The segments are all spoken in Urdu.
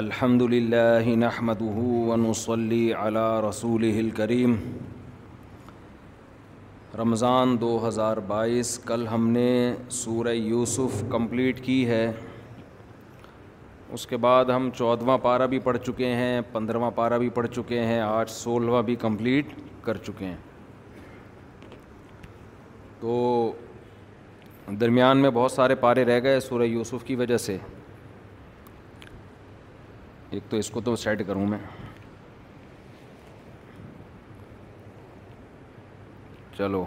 الحمد للہ نحمد احمد ہنوس اللہ رسول کریم رمضان دو ہزار بائیس کل ہم نے سورہ یوسف کمپلیٹ کی ہے اس کے بعد ہم چودھواں پارہ بھی پڑھ چکے ہیں پندرہواں پارہ بھی پڑھ چکے ہیں آج سولہواں بھی کمپلیٹ کر چکے ہیں تو درمیان میں بہت سارے پارے رہ گئے سورہ یوسف کی وجہ سے ایک تو اس کو تو سیٹ کروں میں چلو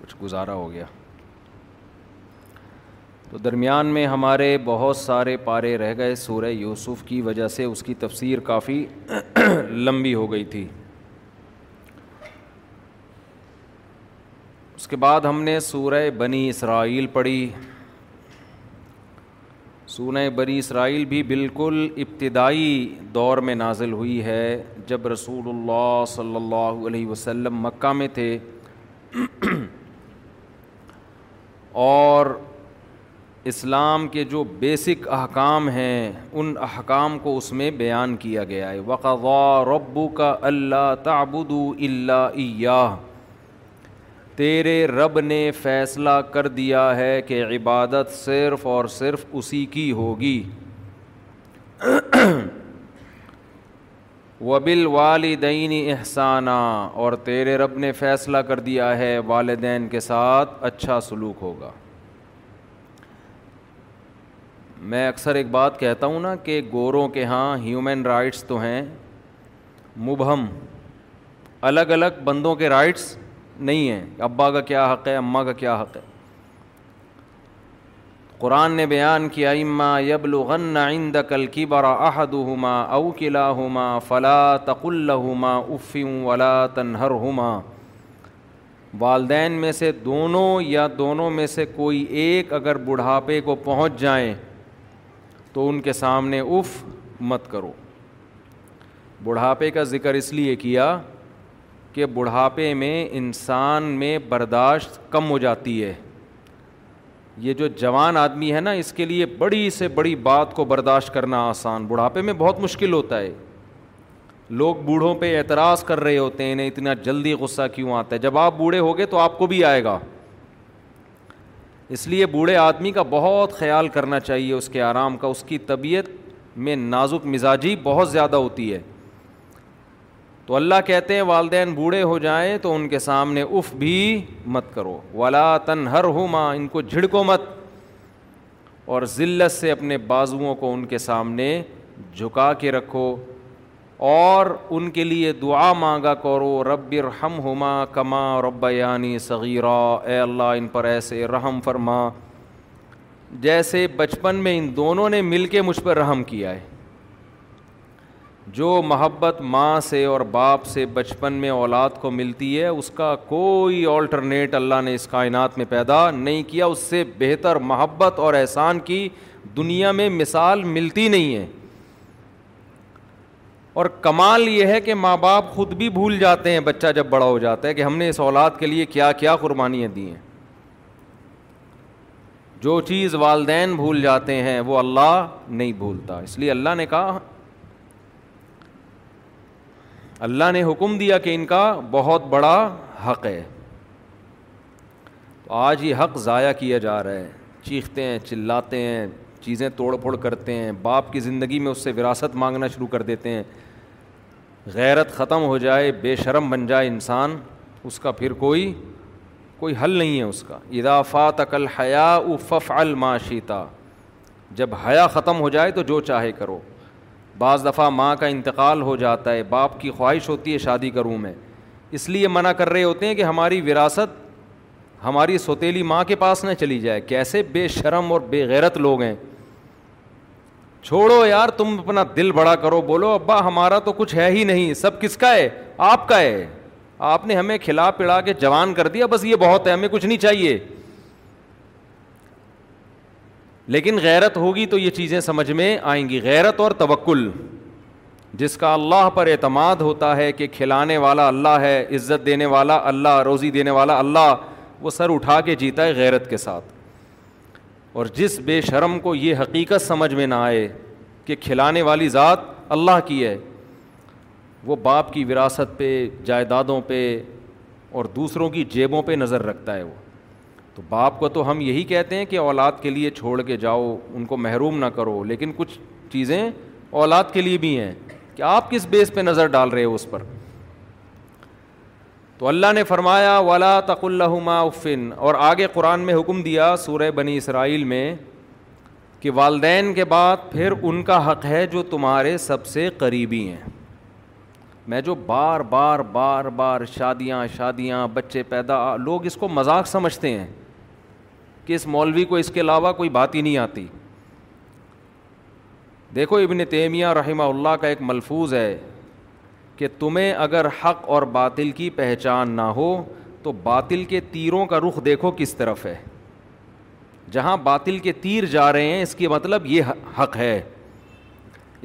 کچھ گزارا ہو گیا تو درمیان میں ہمارے بہت سارے پارے رہ گئے سورہ یوسف کی وجہ سے اس کی تفسیر کافی لمبی ہو گئی تھی اس کے بعد ہم نے سورہ بنی اسرائیل پڑھی سونہ بری اسرائیل بھی بالکل ابتدائی دور میں نازل ہوئی ہے جب رسول اللہ صلی اللہ علیہ وسلم مکہ میں تھے اور اسلام کے جو بیسک احکام ہیں ان احکام کو اس میں بیان کیا گیا ہے وقوا ربو کا اللہ تعبدو اللہ عیا تیرے رب نے فیصلہ کر دیا ہے کہ عبادت صرف اور صرف اسی کی ہوگی وبل والدین احسانہ اور تیرے رب نے فیصلہ کر دیا ہے والدین کے ساتھ اچھا سلوک ہوگا میں اکثر ایک بات کہتا ہوں نا کہ گوروں کے ہاں ہیومن رائٹس تو ہیں مبہم الگ الگ بندوں کے رائٹس نہیں ہیں ابا کا کیا حق ہے اماں کا کیا حق ہے قرآن نے بیان کیا اما یب لغن عند کل کی برا عہد ہما اوقلا ہما فلا تق اللہ ہما افیوں ولا تنہر ہما والدین میں سے دونوں یا دونوں میں سے کوئی ایک اگر بڑھاپے کو پہنچ جائیں تو ان کے سامنے اف مت کرو بڑھاپے کا ذکر اس لیے کیا کہ بڑھاپے میں انسان میں برداشت کم ہو جاتی ہے یہ جو جوان آدمی ہے نا اس کے لیے بڑی سے بڑی بات کو برداشت کرنا آسان بڑھاپے میں بہت مشکل ہوتا ہے لوگ بوڑھوں پہ اعتراض کر رہے ہوتے ہیں انہیں اتنا جلدی غصہ کیوں آتا ہے جب آپ بوڑھے ہو گئے تو آپ کو بھی آئے گا اس لیے بوڑھے آدمی کا بہت خیال کرنا چاہیے اس کے آرام کا اس کی طبیعت میں نازک مزاجی بہت زیادہ ہوتی ہے تو اللہ کہتے ہیں والدین بوڑھے ہو جائیں تو ان کے سامنے اف بھی مت کرو ولا تن ہر ان کو جھڑکو مت اور ذلت سے اپنے بازوؤں کو ان کے سامنے جھکا کے رکھو اور ان کے لیے دعا مانگا کرو رب ہم ہما کما رب یعنی صغیرہ اے اللہ ان پر ایسے رحم فرما جیسے بچپن میں ان دونوں نے مل کے مجھ پر رحم کیا ہے جو محبت ماں سے اور باپ سے بچپن میں اولاد کو ملتی ہے اس کا کوئی آلٹرنیٹ اللہ نے اس کائنات میں پیدا نہیں کیا اس سے بہتر محبت اور احسان کی دنیا میں مثال ملتی نہیں ہے اور کمال یہ ہے کہ ماں باپ خود بھی بھول جاتے ہیں بچہ جب بڑا ہو جاتا ہے کہ ہم نے اس اولاد کے لیے کیا کیا قربانیاں دی ہیں جو چیز والدین بھول جاتے ہیں وہ اللہ نہیں بھولتا اس لیے اللہ نے کہا اللہ نے حکم دیا کہ ان کا بہت بڑا حق ہے تو آج یہ حق ضائع کیا جا رہا ہے چیختے ہیں چلاتے ہیں چیزیں توڑ پھوڑ کرتے ہیں باپ کی زندگی میں اس سے وراثت مانگنا شروع کر دیتے ہیں غیرت ختم ہو جائے بے شرم بن جائے انسان اس کا پھر کوئی کوئی حل نہیں ہے اس کا اضافہ تقل حیا او الماشیتا جب حیا ختم ہو جائے تو جو چاہے کرو بعض دفعہ ماں کا انتقال ہو جاتا ہے باپ کی خواہش ہوتی ہے شادی کروں میں اس لیے منع کر رہے ہوتے ہیں کہ ہماری وراثت ہماری سوتیلی ماں کے پاس نہ چلی جائے کیسے بے شرم اور بے غیرت لوگ ہیں چھوڑو یار تم اپنا دل بڑا کرو بولو ابا ہمارا تو کچھ ہے ہی نہیں سب کس کا ہے آپ کا ہے آپ نے ہمیں کھلا پلا کے جوان کر دیا بس یہ بہت ہے ہمیں کچھ نہیں چاہیے لیکن غیرت ہوگی تو یہ چیزیں سمجھ میں آئیں گی غیرت اور توکل جس کا اللہ پر اعتماد ہوتا ہے کہ کھلانے والا اللہ ہے عزت دینے والا اللہ روزی دینے والا اللہ وہ سر اٹھا کے جیتا ہے غیرت کے ساتھ اور جس بے شرم کو یہ حقیقت سمجھ میں نہ آئے کہ کھلانے والی ذات اللہ کی ہے وہ باپ کی وراثت پہ جائیدادوں پہ اور دوسروں کی جیبوں پہ نظر رکھتا ہے وہ تو باپ کو تو ہم یہی کہتے ہیں کہ اولاد کے لیے چھوڑ کے جاؤ ان کو محروم نہ کرو لیکن کچھ چیزیں اولاد کے لیے بھی ہیں کہ آپ کس بیس پہ نظر ڈال رہے ہو اس پر تو اللہ نے فرمایا ولا تق اللہ افن اور آگے قرآن میں حکم دیا سورہ بنی اسرائیل میں کہ والدین کے بعد پھر ان کا حق ہے جو تمہارے سب سے قریبی ہیں میں جو بار بار بار بار شادیاں شادیاں بچے پیدا لوگ اس کو مذاق سمجھتے ہیں کہ اس مولوی کو اس کے علاوہ کوئی بات ہی نہیں آتی دیکھو ابن تیمیہ رحمہ اللہ کا ایک ملفوظ ہے کہ تمہیں اگر حق اور باطل کی پہچان نہ ہو تو باطل کے تیروں کا رخ دیکھو کس طرف ہے جہاں باطل کے تیر جا رہے ہیں اس کی مطلب یہ حق ہے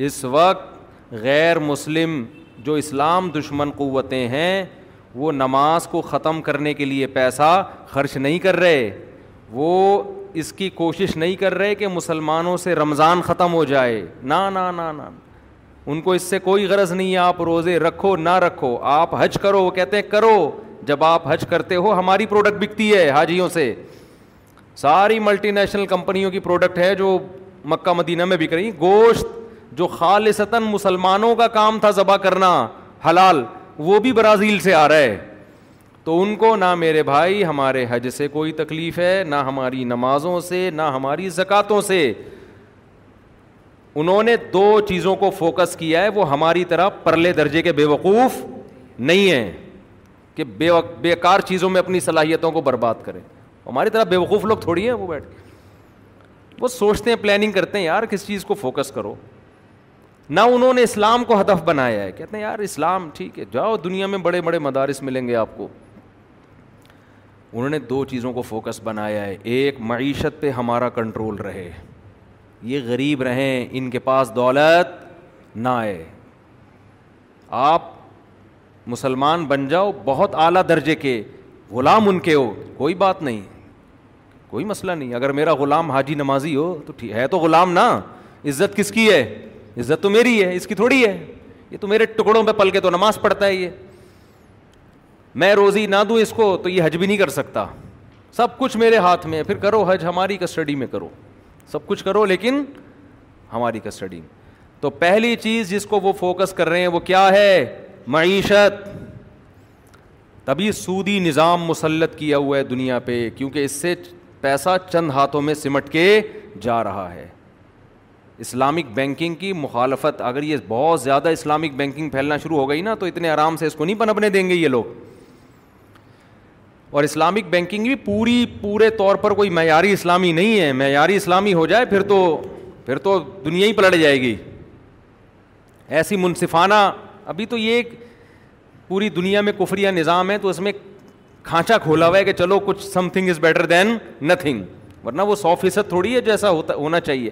اس وقت غیر مسلم جو اسلام دشمن قوتیں ہیں وہ نماز کو ختم کرنے کے لیے پیسہ خرچ نہیں کر رہے وہ اس کی کوشش نہیں کر رہے کہ مسلمانوں سے رمضان ختم ہو جائے نہ نہ نہ ان کو اس سے کوئی غرض نہیں ہے آپ روزے رکھو نہ رکھو آپ حج کرو وہ کہتے ہیں کرو جب آپ حج کرتے ہو ہماری پروڈکٹ بکتی ہے حاجیوں سے ساری ملٹی نیشنل کمپنیوں کی پروڈکٹ ہے جو مکہ مدینہ میں بک رہی گوشت جو خالصتاً مسلمانوں کا کام تھا ذبح کرنا حلال وہ بھی برازیل سے آ رہا ہے تو ان کو نہ میرے بھائی ہمارے حج سے کوئی تکلیف ہے نہ ہماری نمازوں سے نہ ہماری زکوٰۃوں سے انہوں نے دو چیزوں کو فوکس کیا ہے وہ ہماری طرح پرلے درجے کے بے وقوف نہیں ہیں کہ بے بے کار چیزوں میں اپنی صلاحیتوں کو برباد کریں ہماری طرح بے وقوف لوگ تھوڑی ہیں وہ بیٹھ کے وہ سوچتے ہیں پلاننگ کرتے ہیں یار کس چیز کو فوکس کرو نہ انہوں نے اسلام کو ہدف بنایا ہے کہتے ہیں یار اسلام ٹھیک ہے جاؤ دنیا میں بڑے بڑے مدارس ملیں گے آپ کو انہوں نے دو چیزوں کو فوکس بنایا ہے ایک معیشت پہ ہمارا کنٹرول رہے یہ غریب رہیں ان کے پاس دولت نہ آئے آپ مسلمان بن جاؤ بہت اعلیٰ درجے کے غلام ان کے ہو کوئی بات نہیں کوئی مسئلہ نہیں اگر میرا غلام حاجی نمازی ہو تو ٹھیک ہے تو غلام نا عزت کس کی ہے عزت تو میری ہے اس کی تھوڑی ہے یہ تو میرے ٹکڑوں پہ پل کے تو نماز پڑھتا ہے یہ میں روزی نہ دوں اس کو تو یہ حج بھی نہیں کر سکتا سب کچھ میرے ہاتھ میں پھر کرو حج ہماری کسٹڈی میں کرو سب کچھ کرو لیکن ہماری کسٹڈی میں تو پہلی چیز جس کو وہ فوکس کر رہے ہیں وہ کیا ہے معیشت تبھی سودی نظام مسلط کیا ہوا ہے دنیا پہ کیونکہ اس سے پیسہ چند ہاتھوں میں سمٹ کے جا رہا ہے اسلامک بینکنگ کی مخالفت اگر یہ بہت زیادہ اسلامک بینکنگ پھیلنا شروع ہو گئی نا تو اتنے آرام سے اس کو نہیں پنپنے دیں گے یہ لوگ اور اسلامک بینکنگ بھی پوری پورے طور پر کوئی معیاری اسلامی نہیں ہے معیاری اسلامی ہو جائے پھر تو پھر تو دنیا ہی پلٹ جائے گی ایسی منصفانہ ابھی تو یہ ایک پوری دنیا میں کفریہ نظام ہے تو اس میں کھانچا کھولا ہوا ہے کہ چلو کچھ something is better than nothing ورنہ وہ سو فیصد تھوڑی ہے جیسا ہوتا ہونا چاہیے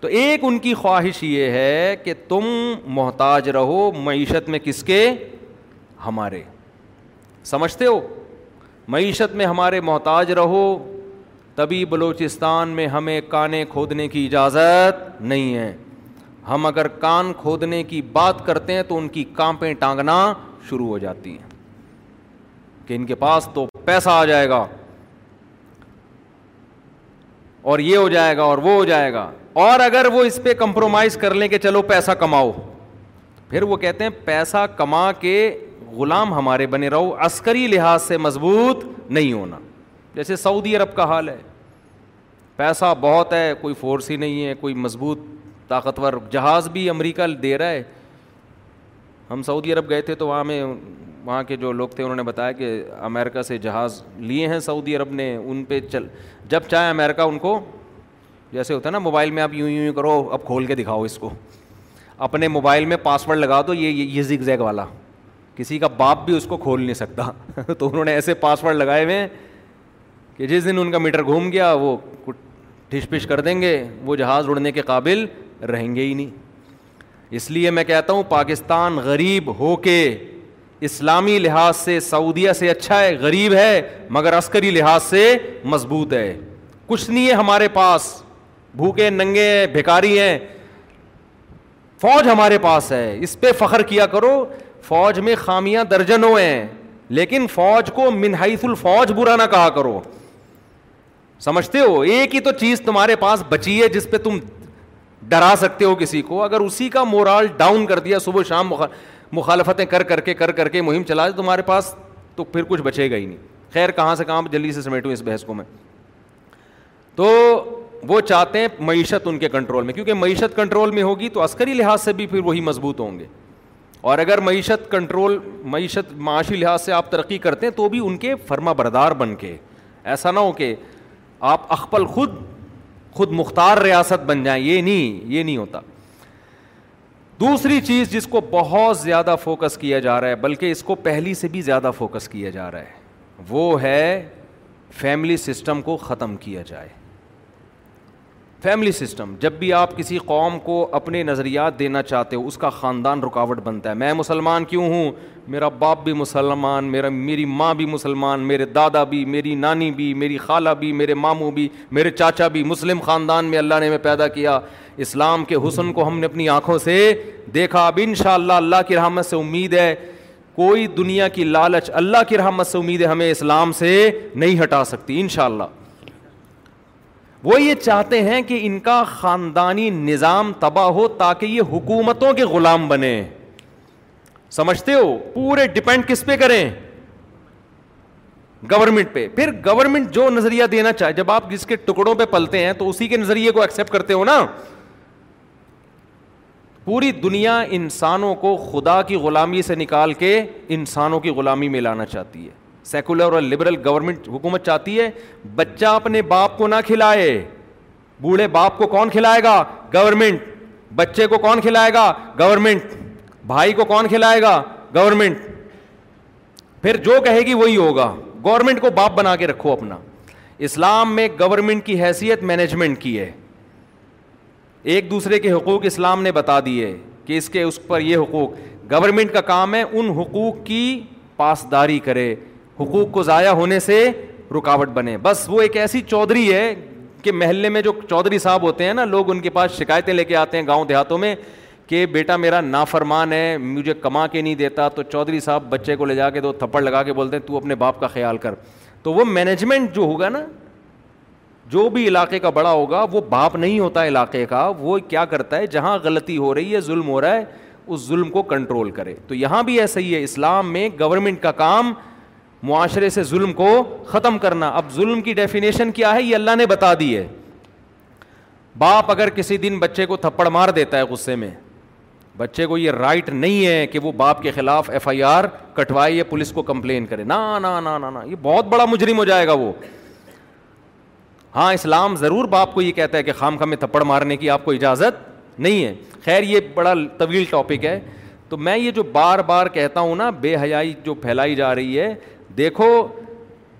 تو ایک ان کی خواہش یہ ہے کہ تم محتاج رہو معیشت میں کس کے ہمارے سمجھتے ہو معیشت میں ہمارے محتاج رہو تبھی بلوچستان میں ہمیں کانے کھودنے کی اجازت نہیں ہے ہم اگر کان کھودنے کی بات کرتے ہیں تو ان کی کانپیں ٹانگنا شروع ہو جاتی ہیں کہ ان کے پاس تو پیسہ آ جائے گا اور یہ ہو جائے گا اور وہ ہو جائے گا اور اگر وہ اس پہ کمپرومائز کر لیں کہ چلو پیسہ کماؤ پھر وہ کہتے ہیں پیسہ کما کے غلام ہمارے بنے رہو عسکری لحاظ سے مضبوط نہیں ہونا جیسے سعودی عرب کا حال ہے پیسہ بہت ہے کوئی فورس ہی نہیں ہے کوئی مضبوط طاقتور جہاز بھی امریکہ دے رہا ہے ہم سعودی عرب گئے تھے تو وہاں میں وہاں کے جو لوگ تھے انہوں نے بتایا کہ امریکہ سے جہاز لیے ہیں سعودی عرب نے ان پہ چل جب چاہے امریکہ ان کو جیسے ہوتا ہے نا موبائل میں آپ یوں یوں کرو اب کھول کے دکھاؤ اس کو اپنے موبائل میں پاسورڈ لگا دو یہ یہ زگ زیگ والا کسی کا باپ بھی اس کو کھول نہیں سکتا تو انہوں نے ایسے پاس ورڈ لگائے ہوئے ہیں کہ جس دن ان کا میٹر گھوم گیا وہ ٹھش پش کر دیں گے وہ جہاز اڑنے کے قابل رہیں گے ہی نہیں اس لیے میں کہتا ہوں پاکستان غریب ہو کے اسلامی لحاظ سے سعودیہ سے اچھا ہے غریب ہے مگر عسکری لحاظ سے مضبوط ہے کچھ نہیں ہے ہمارے پاس بھوکے ننگے ہیں بھیکاری ہیں فوج ہمارے پاس ہے اس پہ فخر کیا کرو فوج میں خامیاں درجن ہوئے ہیں لیکن فوج کو منہائیس الفوج برا نہ کہا کرو سمجھتے ہو ایک ہی تو چیز تمہارے پاس بچی ہے جس پہ تم ڈرا سکتے ہو کسی کو اگر اسی کا مورال ڈاؤن کر دیا صبح شام مخالفتیں کر کر کے کر کر کے مہم چلا دے تمہارے پاس تو پھر کچھ بچے گا ہی نہیں خیر کہاں سے کہاں جلدی سے سمیٹوں اس بحث کو میں تو وہ چاہتے ہیں معیشت ان کے کنٹرول میں کیونکہ معیشت کنٹرول میں ہوگی تو عسکری لحاظ سے بھی پھر وہی مضبوط ہوں گے اور اگر معیشت کنٹرول معیشت معاشی لحاظ سے آپ ترقی کرتے ہیں تو بھی ان کے فرما بردار بن کے ایسا نہ ہو کہ آپ اخپل خود خود مختار ریاست بن جائیں یہ نہیں یہ نہیں ہوتا دوسری چیز جس کو بہت زیادہ فوکس کیا جا رہا ہے بلکہ اس کو پہلی سے بھی زیادہ فوکس کیا جا رہا ہے وہ ہے فیملی سسٹم کو ختم کیا جائے فیملی سسٹم جب بھی آپ کسی قوم کو اپنے نظریات دینا چاہتے ہو اس کا خاندان رکاوٹ بنتا ہے میں مسلمان کیوں ہوں میرا باپ بھی مسلمان میرا میری ماں بھی مسلمان میرے دادا بھی میری نانی بھی میری خالہ بھی میرے ماموں بھی میرے چاچا بھی مسلم خاندان میں اللہ نے میں پیدا کیا اسلام کے حسن کو ہم نے اپنی آنکھوں سے دیکھا اب ان شاء اللہ اللہ کی رحمت سے امید ہے کوئی دنیا کی لالچ اللہ کی رحمت سے امید ہے ہمیں اسلام سے نہیں ہٹا سکتی ان شاء اللہ وہ یہ چاہتے ہیں کہ ان کا خاندانی نظام تباہ ہو تاکہ یہ حکومتوں کے غلام بنے سمجھتے ہو پورے ڈپینڈ کس پہ کریں گورنمنٹ پہ پھر گورنمنٹ جو نظریہ دینا چاہے جب آپ جس کے ٹکڑوں پہ پلتے ہیں تو اسی کے نظریے کو ایکسیپٹ کرتے ہو نا پوری دنیا انسانوں کو خدا کی غلامی سے نکال کے انسانوں کی غلامی میں لانا چاہتی ہے سیکولر اور لبرل گورنمنٹ حکومت چاہتی ہے بچہ اپنے باپ کو نہ کھلائے بوڑھے باپ کو کون کھلائے گا گورنمنٹ بچے کو کون کھلائے گا گورنمنٹ بھائی کو کون کھلائے گا گورنمنٹ پھر جو کہے گی وہی ہوگا گورنمنٹ کو باپ بنا کے رکھو اپنا اسلام میں گورنمنٹ کی حیثیت مینجمنٹ کی ہے ایک دوسرے کے حقوق اسلام نے بتا دیے کہ اس کے اس پر یہ حقوق گورنمنٹ کا کام ہے ان حقوق کی پاسداری کرے حقوق کو ضائع ہونے سے رکاوٹ بنے بس وہ ایک ایسی چودھری ہے کہ محلے میں جو چودھری صاحب ہوتے ہیں نا لوگ ان کے پاس شکایتیں لے کے آتے ہیں گاؤں دیہاتوں میں کہ بیٹا میرا نافرمان ہے مجھے کما کے نہیں دیتا تو چودھری صاحب بچے کو لے جا کے دو تھپڑ لگا کے بولتے ہیں تو اپنے باپ کا خیال کر تو وہ مینجمنٹ جو ہوگا نا جو بھی علاقے کا بڑا ہوگا وہ باپ نہیں ہوتا علاقے کا وہ کیا کرتا ہے جہاں غلطی ہو رہی ہے ظلم ہو رہا ہے اس ظلم کو کنٹرول کرے تو یہاں بھی ایسا ہی ہے اسلام میں گورنمنٹ کا کام معاشرے سے ظلم کو ختم کرنا اب ظلم کی ڈیفینیشن کیا ہے یہ اللہ نے بتا دی ہے باپ اگر کسی دن بچے کو تھپڑ مار دیتا ہے غصے میں بچے کو یہ رائٹ نہیں ہے کہ وہ باپ کے خلاف ایف آئی آر کٹوائے یا پولیس کو کمپلین کرے نہ یہ بہت بڑا مجرم ہو جائے گا وہ ہاں اسلام ضرور باپ کو یہ کہتا ہے کہ خام خام میں تھپڑ مارنے کی آپ کو اجازت نہیں ہے خیر یہ بڑا طویل ٹاپک ہے تو میں یہ جو بار بار کہتا ہوں نا بے حیائی جو پھیلائی جا رہی ہے دیکھو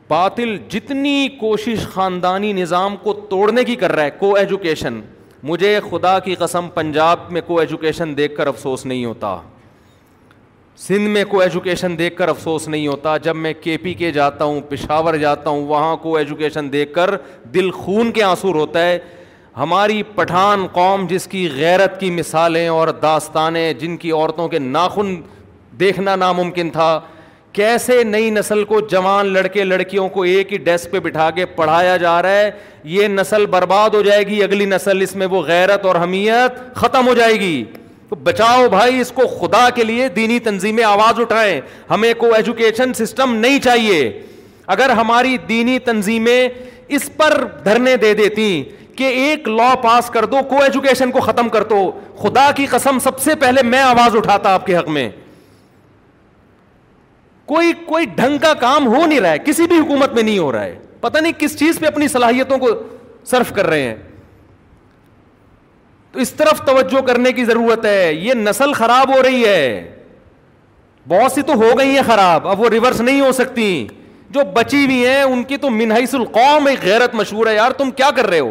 باطل جتنی کوشش خاندانی نظام کو توڑنے کی کر رہا ہے کو ایجوکیشن مجھے خدا کی قسم پنجاب میں کو ایجوکیشن دیکھ کر افسوس نہیں ہوتا سندھ میں کو ایجوکیشن دیکھ کر افسوس نہیں ہوتا جب میں کے پی کے جاتا ہوں پشاور جاتا ہوں وہاں کو ایجوکیشن دیکھ کر دل خون کے آنسور ہوتا ہے ہماری پٹھان قوم جس کی غیرت کی مثالیں اور داستانیں جن کی عورتوں کے ناخن دیکھنا ناممکن تھا کیسے نئی نسل کو جوان لڑکے لڑکیوں کو ایک ہی ڈیسک پہ بٹھا کے پڑھایا جا رہا ہے یہ نسل برباد ہو جائے گی اگلی نسل اس میں وہ غیرت اور حمیت ختم ہو جائے گی تو بچاؤ بھائی اس کو خدا کے لیے دینی تنظیمیں آواز اٹھائیں ہمیں کو ایجوکیشن سسٹم نہیں چاہیے اگر ہماری دینی تنظیمیں اس پر دھرنے دے دیتی کہ ایک لا پاس کر دو کو ایجوکیشن کو ختم کر دو خدا کی قسم سب سے پہلے میں آواز اٹھاتا آپ کے حق میں کوئی کوئی ڈھنگ کا کام ہو نہیں رہا ہے کسی بھی حکومت میں نہیں ہو رہا ہے پتہ نہیں کس چیز پہ اپنی صلاحیتوں کو صرف کر رہے ہیں تو اس طرف توجہ کرنے کی ضرورت ہے یہ نسل خراب ہو رہی ہے بہت سی تو ہو گئی ہیں خراب اب وہ ریورس نہیں ہو سکتی جو بچی ہوئی ہیں ان کی تو منحص القوم ایک غیرت مشہور ہے یار تم کیا کر رہے ہو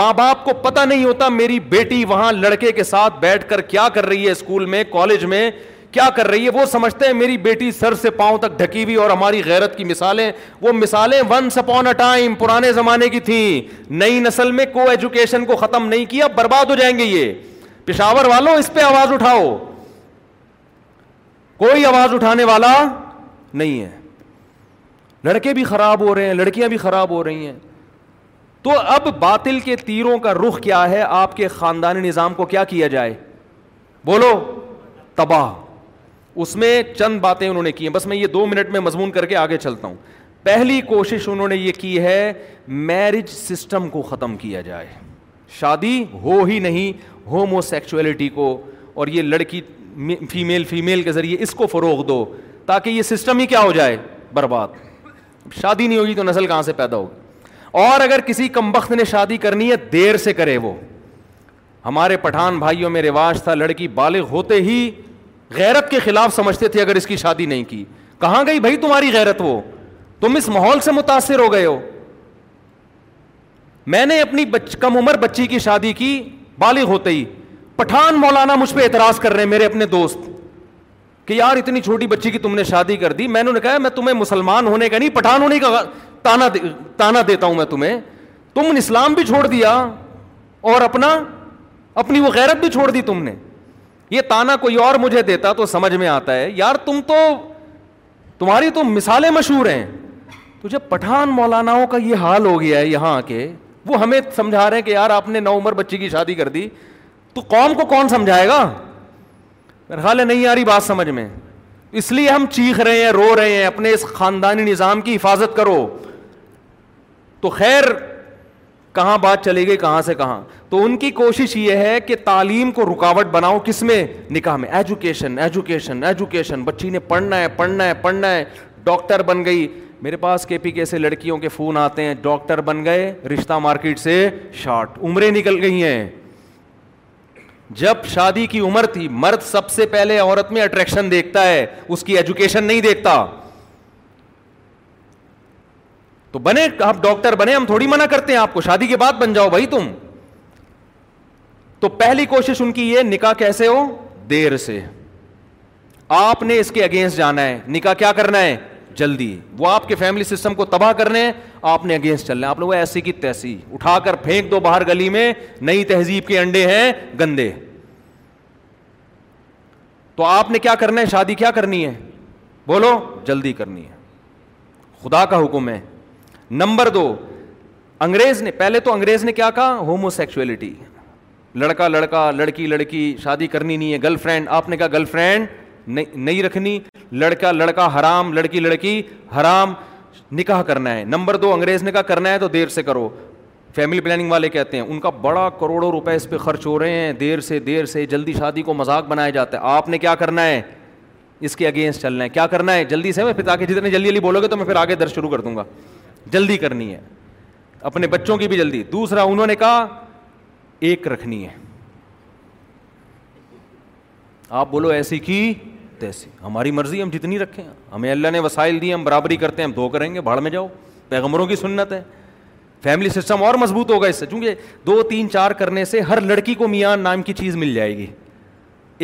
ماں باپ کو پتہ نہیں ہوتا میری بیٹی وہاں لڑکے کے ساتھ بیٹھ کر کیا کر رہی ہے اسکول میں کالج میں کیا کر رہی ہے وہ سمجھتے ہیں میری بیٹی سر سے پاؤں تک ڈھکی ہوئی اور ہماری غیرت کی مثالیں وہ مثالیں ٹائم پرانے زمانے کی تھیں نئی نسل میں کو ایجوکیشن کو ختم نہیں کیا برباد ہو جائیں گے یہ پشاور والو اس پہ آواز اٹھاؤ کوئی آواز اٹھانے والا نہیں ہے لڑکے بھی خراب ہو رہے ہیں لڑکیاں بھی خراب ہو رہی ہیں تو اب باطل کے تیروں کا رخ کیا ہے آپ کے خاندانی نظام کو کیا کیا جائے بولو تباہ اس میں چند باتیں انہوں نے کی ہیں بس میں یہ دو منٹ میں مضمون کر کے آگے چلتا ہوں پہلی کوشش انہوں نے یہ کی ہے میرج سسٹم کو ختم کیا جائے شادی ہو ہی نہیں ہومو سیکچویلٹی کو اور یہ لڑکی فیمیل فیمیل کے ذریعے اس کو فروغ دو تاکہ یہ سسٹم ہی کیا ہو جائے برباد شادی نہیں ہوگی تو نسل کہاں سے پیدا ہوگی اور اگر کسی کم وقت نے شادی کرنی ہے دیر سے کرے وہ ہمارے پٹھان بھائیوں میں رواج تھا لڑکی بالغ ہوتے ہی غیرت کے خلاف سمجھتے تھے اگر اس کی شادی نہیں کی کہاں گئی بھائی تمہاری غیرت وہ تم اس ماحول سے متاثر ہو گئے ہو میں نے اپنی بچ... کم عمر بچی کی شادی کی بالغ ہوتے ہی پٹھان مولانا مجھ پہ اعتراض کر رہے ہیں میرے اپنے دوست کہ یار اتنی چھوٹی بچی کی تم نے شادی کر دی میں نے کہا میں تمہیں مسلمان ہونے کا نہیں پٹھان ہونے کا تانا دیتا ہوں میں تمہیں تم نے اسلام بھی چھوڑ دیا اور اپنا اپنی وہ غیرت بھی چھوڑ دی تم نے یہ تانا کوئی اور مجھے دیتا تو سمجھ میں آتا ہے یار تم تو تمہاری تو مثالیں مشہور ہیں تو جب پٹھان مولاناؤں کا یہ حال ہو گیا ہے یہاں آ کے وہ ہمیں سمجھا رہے ہیں کہ یار آپ نے نو عمر بچی کی شادی کر دی تو قوم کو کون سمجھائے گا خیال ہے نہیں آ رہی بات سمجھ میں اس لیے ہم چیخ رہے ہیں رو رہے ہیں اپنے اس خاندانی نظام کی حفاظت کرو تو خیر کہاں بات چلے گئی کہاں سے کہاں تو ان کی کوشش یہ ہے کہ تعلیم کو رکاوٹ بناؤ کس میں نکاح میں ایجوکیشن ایجوکیشن ایجوکیشن بچی نے پڑھنا ہے پڑھنا ہے پڑھنا ہے ڈاکٹر بن گئی میرے پاس کے پی کے سے لڑکیوں کے فون آتے ہیں ڈاکٹر بن گئے رشتہ مارکیٹ سے شارٹ عمریں نکل گئی ہیں جب شادی کی عمر تھی مرد سب سے پہلے عورت میں اٹریکشن دیکھتا ہے اس کی ایجوکیشن نہیں دیکھتا تو بنے آپ ڈاکٹر بنے ہم تھوڑی منع کرتے ہیں آپ کو شادی کے بعد بن جاؤ بھائی تم تو پہلی کوشش ان کی یہ نکاح کیسے ہو دیر سے آپ نے اس کے اگینسٹ جانا ہے نکاح کیا کرنا ہے جلدی وہ آپ کے فیملی سسٹم کو تباہ کرنے آپ نے اگینسٹ چلنا ہے آپ لوگ ایسی کی تیسی اٹھا کر پھینک دو باہر گلی میں نئی تہذیب کے انڈے ہیں گندے تو آپ نے کیا کرنا ہے شادی کیا کرنی ہے بولو جلدی کرنی ہے خدا کا حکم ہے نمبر دو انگریز نے پہلے تو انگریز نے کیا کہا ہومو سیکچولیٹی لڑکا لڑکا لڑکی لڑکی شادی کرنی نہیں ہے گرل فرینڈ آپ نے کہا گرل فرینڈ نہیں رکھنی لڑکا لڑکا حرام لڑکی لڑکی حرام نکاح کرنا ہے نمبر دو انگریز نے کہا کرنا ہے تو دیر سے کرو فیملی پلاننگ والے کہتے ہیں ان کا بڑا کروڑوں روپئے اس پہ خرچ ہو رہے ہیں دیر سے دیر سے جلدی شادی کو مذاق بنایا جاتا ہے آپ نے کیا کرنا ہے اس کے اگینسٹ چلنا ہے کیا کرنا ہے جلدی سے میں پھر تاکہ جتنے جلدی جلدی بولو گے تو میں پھر آگے در شروع کر دوں گا جلدی کرنی ہے اپنے بچوں کی بھی جلدی دوسرا انہوں نے کہا ایک رکھنی ہے آپ بولو ایسی کی تیسی ہماری مرضی ہم جتنی رکھیں ہمیں اللہ نے وسائل دی ہم برابری کرتے ہیں ہم دو کریں گے بھاڑ میں جاؤ پیغمبروں کی سنت ہے فیملی سسٹم اور مضبوط ہوگا اس سے چونکہ دو تین چار کرنے سے ہر لڑکی کو میاں نام کی چیز مل جائے گی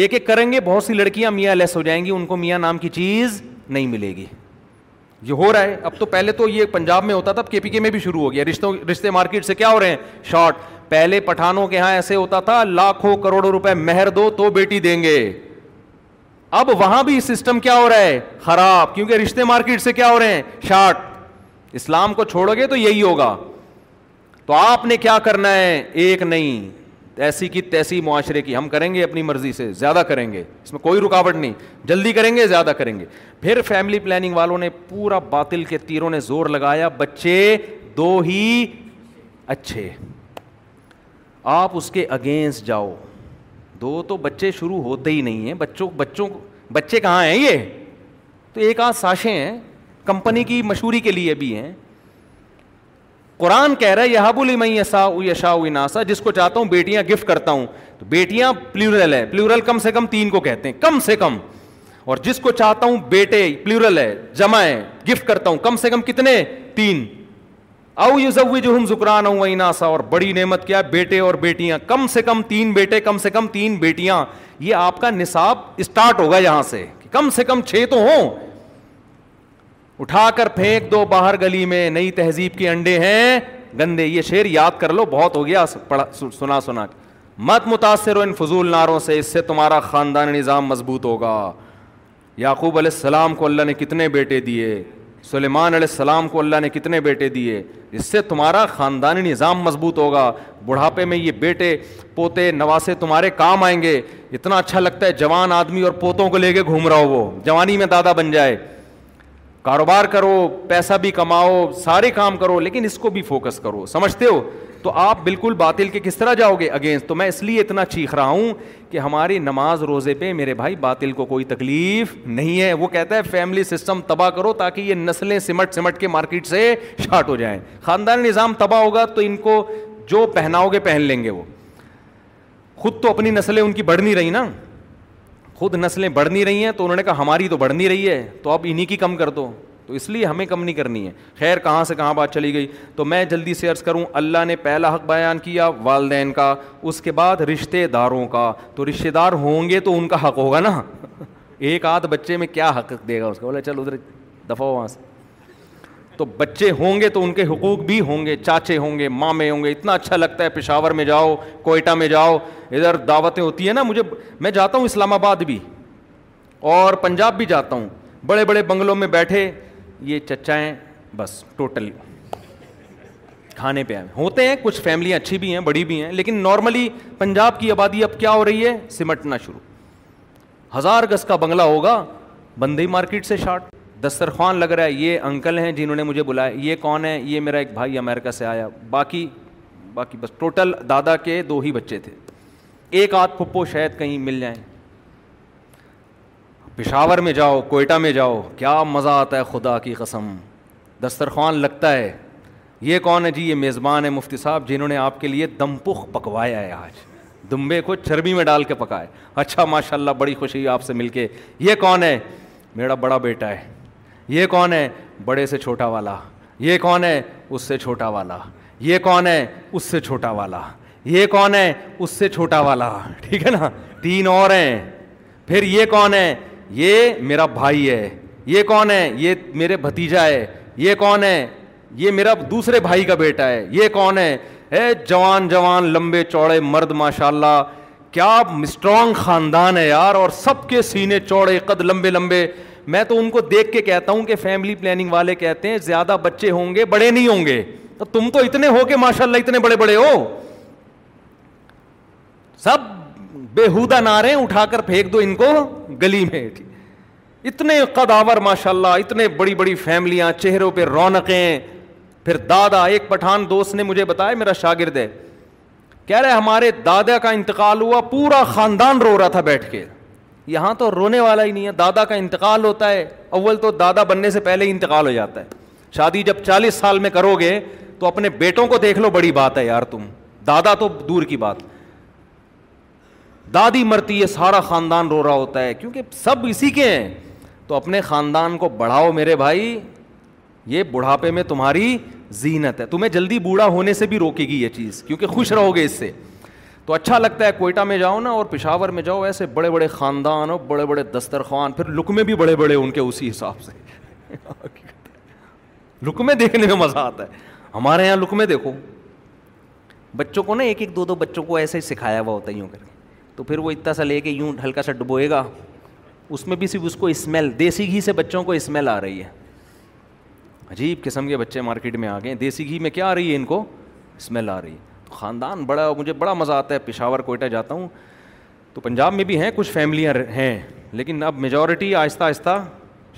ایک ایک کریں گے بہت سی لڑکیاں میاں لیس ہو جائیں گی ان کو میاں نام کی چیز نہیں ملے گی یہ ہو رہا ہے اب تو پہلے تو یہ پنجاب میں ہوتا تھا اب کے پی کے میں بھی شروع ہو گیا رشتوں رشتے مارکیٹ سے کیا ہو رہے ہیں شارٹ پہلے پٹھانوں کے یہاں ایسے ہوتا تھا لاکھوں کروڑوں روپئے مہر دو تو بیٹی دیں گے اب وہاں بھی سسٹم کیا ہو رہا ہے خراب کیونکہ رشتے مارکیٹ سے کیا ہو رہے ہیں شارٹ اسلام کو چھوڑو گے تو یہی ہوگا تو آپ نے کیا کرنا ہے ایک نہیں ایسی کی تیسی معاشرے کی ہم کریں گے اپنی مرضی سے زیادہ کریں گے اس میں کوئی رکاوٹ نہیں جلدی کریں گے زیادہ کریں گے پھر فیملی پلاننگ والوں نے پورا باطل کے تیروں نے زور لگایا بچے دو ہی اچھے آپ اس کے اگینسٹ جاؤ دو تو بچے شروع ہوتے ہی نہیں ہیں بچوں بچوں بچے کہاں ہیں یہ تو ایک آدھ ساشیں ہیں کمپنی کی مشہوری کے لیے بھی ہیں قرآن کہہ رہا ہے یہ ہبلی میسا یشا ناسا جس کو چاہتا ہوں بیٹیاں گفٹ کرتا ہوں تو بیٹیاں پلیورل ہے پلیورل کم سے کم تین کو کہتے ہیں کم سے کم اور جس کو چاہتا ہوں بیٹے پلیورل ہے جمع ہے گفٹ کرتا ہوں کم سے کم کتنے تین او یو زب جو ہم زکران ہوں ایناسا اور بڑی نعمت کیا بیٹے اور بیٹیاں کم سے کم تین بیٹے کم سے کم تین بیٹیاں یہ آپ کا نصاب اسٹارٹ ہوگا یہاں سے کم سے کم چھ تو ہوں اٹھا کر پھینک دو باہر گلی میں نئی تہذیب کے انڈے ہیں گندے یہ شعر یاد کر لو بہت ہو گیا پڑھا سنا سنا مت متاثر ہو ان فضول ناروں سے اس سے تمہارا خاندانی نظام مضبوط ہوگا یعقوب علیہ السلام کو اللہ نے کتنے بیٹے دیے سلیمان علیہ السلام کو اللہ نے کتنے بیٹے دیے اس سے تمہارا خاندانی نظام مضبوط ہوگا بڑھاپے میں یہ بیٹے پوتے نواسے تمہارے کام آئیں گے اتنا اچھا لگتا ہے جوان آدمی اور پوتوں کو لے کے گھوم رہا ہو وہ جوانی میں دادا بن جائے کاروبار کرو پیسہ بھی کماؤ سارے کام کرو لیکن اس کو بھی فوکس کرو سمجھتے ہو تو آپ بالکل باطل کے کس طرح جاؤ گے اگینسٹ تو میں اس لیے اتنا چیخ رہا ہوں کہ ہماری نماز روزے پہ میرے بھائی باطل کو کوئی تکلیف نہیں ہے وہ کہتا ہے فیملی سسٹم تباہ کرو تاکہ یہ نسلیں سمٹ سمٹ کے مارکیٹ سے شارٹ ہو جائیں خاندانی نظام تباہ ہوگا تو ان کو جو پہناؤ گے پہن لیں گے وہ خود تو اپنی نسلیں ان کی بڑھ نہیں رہی نا خود نسلیں بڑھ نہیں رہی ہیں تو انہوں نے کہا ہماری تو بڑھ نہیں رہی ہے تو آپ انہیں کی کم کر دو تو اس لیے ہمیں کم نہیں کرنی ہے خیر کہاں سے کہاں بات چلی گئی تو میں جلدی سے عرض کروں اللہ نے پہلا حق بیان کیا والدین کا اس کے بعد رشتے داروں کا تو رشتے دار ہوں گے تو ان کا حق ہوگا نا ایک آدھ بچے میں کیا حق دے گا اس کا بولے چل ادھر دفاع وہاں سے تو بچے ہوں گے تو ان کے حقوق بھی ہوں گے چاچے ہوں گے مامے ہوں گے اتنا اچھا لگتا ہے پشاور میں جاؤ کوئٹہ میں جاؤ ادھر دعوتیں ہوتی ہیں نا مجھے میں جاتا ہوں اسلام آباد بھی اور پنجاب بھی جاتا ہوں بڑے بڑے بنگلوں میں بیٹھے یہ چچائیں بس ٹوٹل کھانے پہ آئے ہوتے ہیں کچھ فیملیاں اچھی بھی ہیں بڑی بھی ہیں لیکن نارملی پنجاب کی آبادی اب کیا ہو رہی ہے سمٹنا شروع ہزار گز کا بنگلہ ہوگا بندی مارکیٹ سے شارٹ دسترخوان لگ رہا ہے یہ انکل ہیں جنہوں نے مجھے بلایا یہ کون ہے یہ میرا ایک بھائی امریکہ سے آیا باقی باقی بس ٹوٹل دادا کے دو ہی بچے تھے ایک آدھ پھپو شاید کہیں مل جائیں پشاور میں جاؤ کوئٹہ میں جاؤ کیا مزہ آتا ہے خدا کی قسم دسترخوان لگتا ہے یہ کون ہے جی یہ میزبان ہے مفتی صاحب جنہوں نے آپ کے لیے دم پخ پکوایا ہے آج دمبے کو چربی میں ڈال کے پکائے اچھا ماشاء اللہ بڑی خوشی آپ سے مل کے یہ کون ہے میرا بڑا بیٹا ہے یہ کون ہے بڑے سے چھوٹا والا یہ کون ہے اس سے چھوٹا والا یہ کون ہے اس سے چھوٹا والا یہ کون ہے اس سے چھوٹا والا ٹھیک ہے نا تین اور ہیں پھر یہ کون ہے یہ میرا بھائی ہے یہ کون ہے یہ میرے بھتیجا ہے یہ کون ہے یہ میرا دوسرے بھائی کا بیٹا ہے یہ کون ہے اے جوان جوان لمبے چوڑے مرد ماشاء اللہ کیا اسٹرانگ خاندان ہے یار اور سب کے سینے چوڑے قد لمبے لمبے میں تو ان کو دیکھ کے کہتا ہوں کہ فیملی پلاننگ والے کہتے ہیں زیادہ بچے ہوں گے بڑے نہیں ہوں گے تو تم تو اتنے ہو کے ماشاء اللہ اتنے بڑے بڑے ہو سب بےحودہ نعرے اٹھا کر پھینک دو ان کو گلی میں اتنے قداور ماشاء اللہ اتنے بڑی بڑی فیملیاں چہروں پہ رونقیں پھر دادا ایک پٹھان دوست نے مجھے بتایا میرا شاگرد ہے کہہ رہے ہمارے دادا کا انتقال ہوا پورا خاندان رو رہا تھا بیٹھ کے یہاں تو رونے والا ہی نہیں ہے دادا کا انتقال ہوتا ہے اول تو دادا بننے سے پہلے ہی انتقال ہو جاتا ہے شادی جب چالیس سال میں کرو گے تو اپنے بیٹوں کو دیکھ لو بڑی بات ہے یار تم دادا تو دور کی بات دادی مرتی ہے سارا خاندان رو رہا ہوتا ہے کیونکہ سب اسی کے ہیں تو اپنے خاندان کو بڑھاؤ میرے بھائی یہ بڑھاپے میں تمہاری زینت ہے تمہیں جلدی بوڑھا ہونے سے بھی روکے گی یہ چیز کیونکہ خوش رہو گے اس سے تو اچھا لگتا ہے کوئٹہ میں جاؤ نا اور پشاور میں جاؤ ایسے بڑے بڑے خاندان اور بڑے بڑے دسترخوان پھر لکمے بھی بڑے بڑے ان کے اسی حساب سے لکمے دیکھنے میں مزہ آتا ہے ہمارے یہاں لکمے دیکھو بچوں کو نا ایک ایک دو دو بچوں کو ایسے ہی سکھایا ہوا ہوتا ہے یوں کر کے تو پھر وہ اتنا سا لے کے یوں ہلکا سا ڈبوئے گا اس میں بھی صرف اس کو اسمیل دیسی گھی سے بچوں کو اسمیل آ رہی ہے عجیب قسم کے بچے مارکیٹ میں آ گئے ہیں دیسی گھی میں کیا آ رہی ہے ان کو اسمیل آ رہی ہے خاندان بڑا مجھے بڑا مزہ آتا ہے پشاور کوئٹہ جاتا ہوں تو پنجاب میں بھی ہیں کچھ فیملیاں ہیں لیکن اب میجورٹی آہستہ آہستہ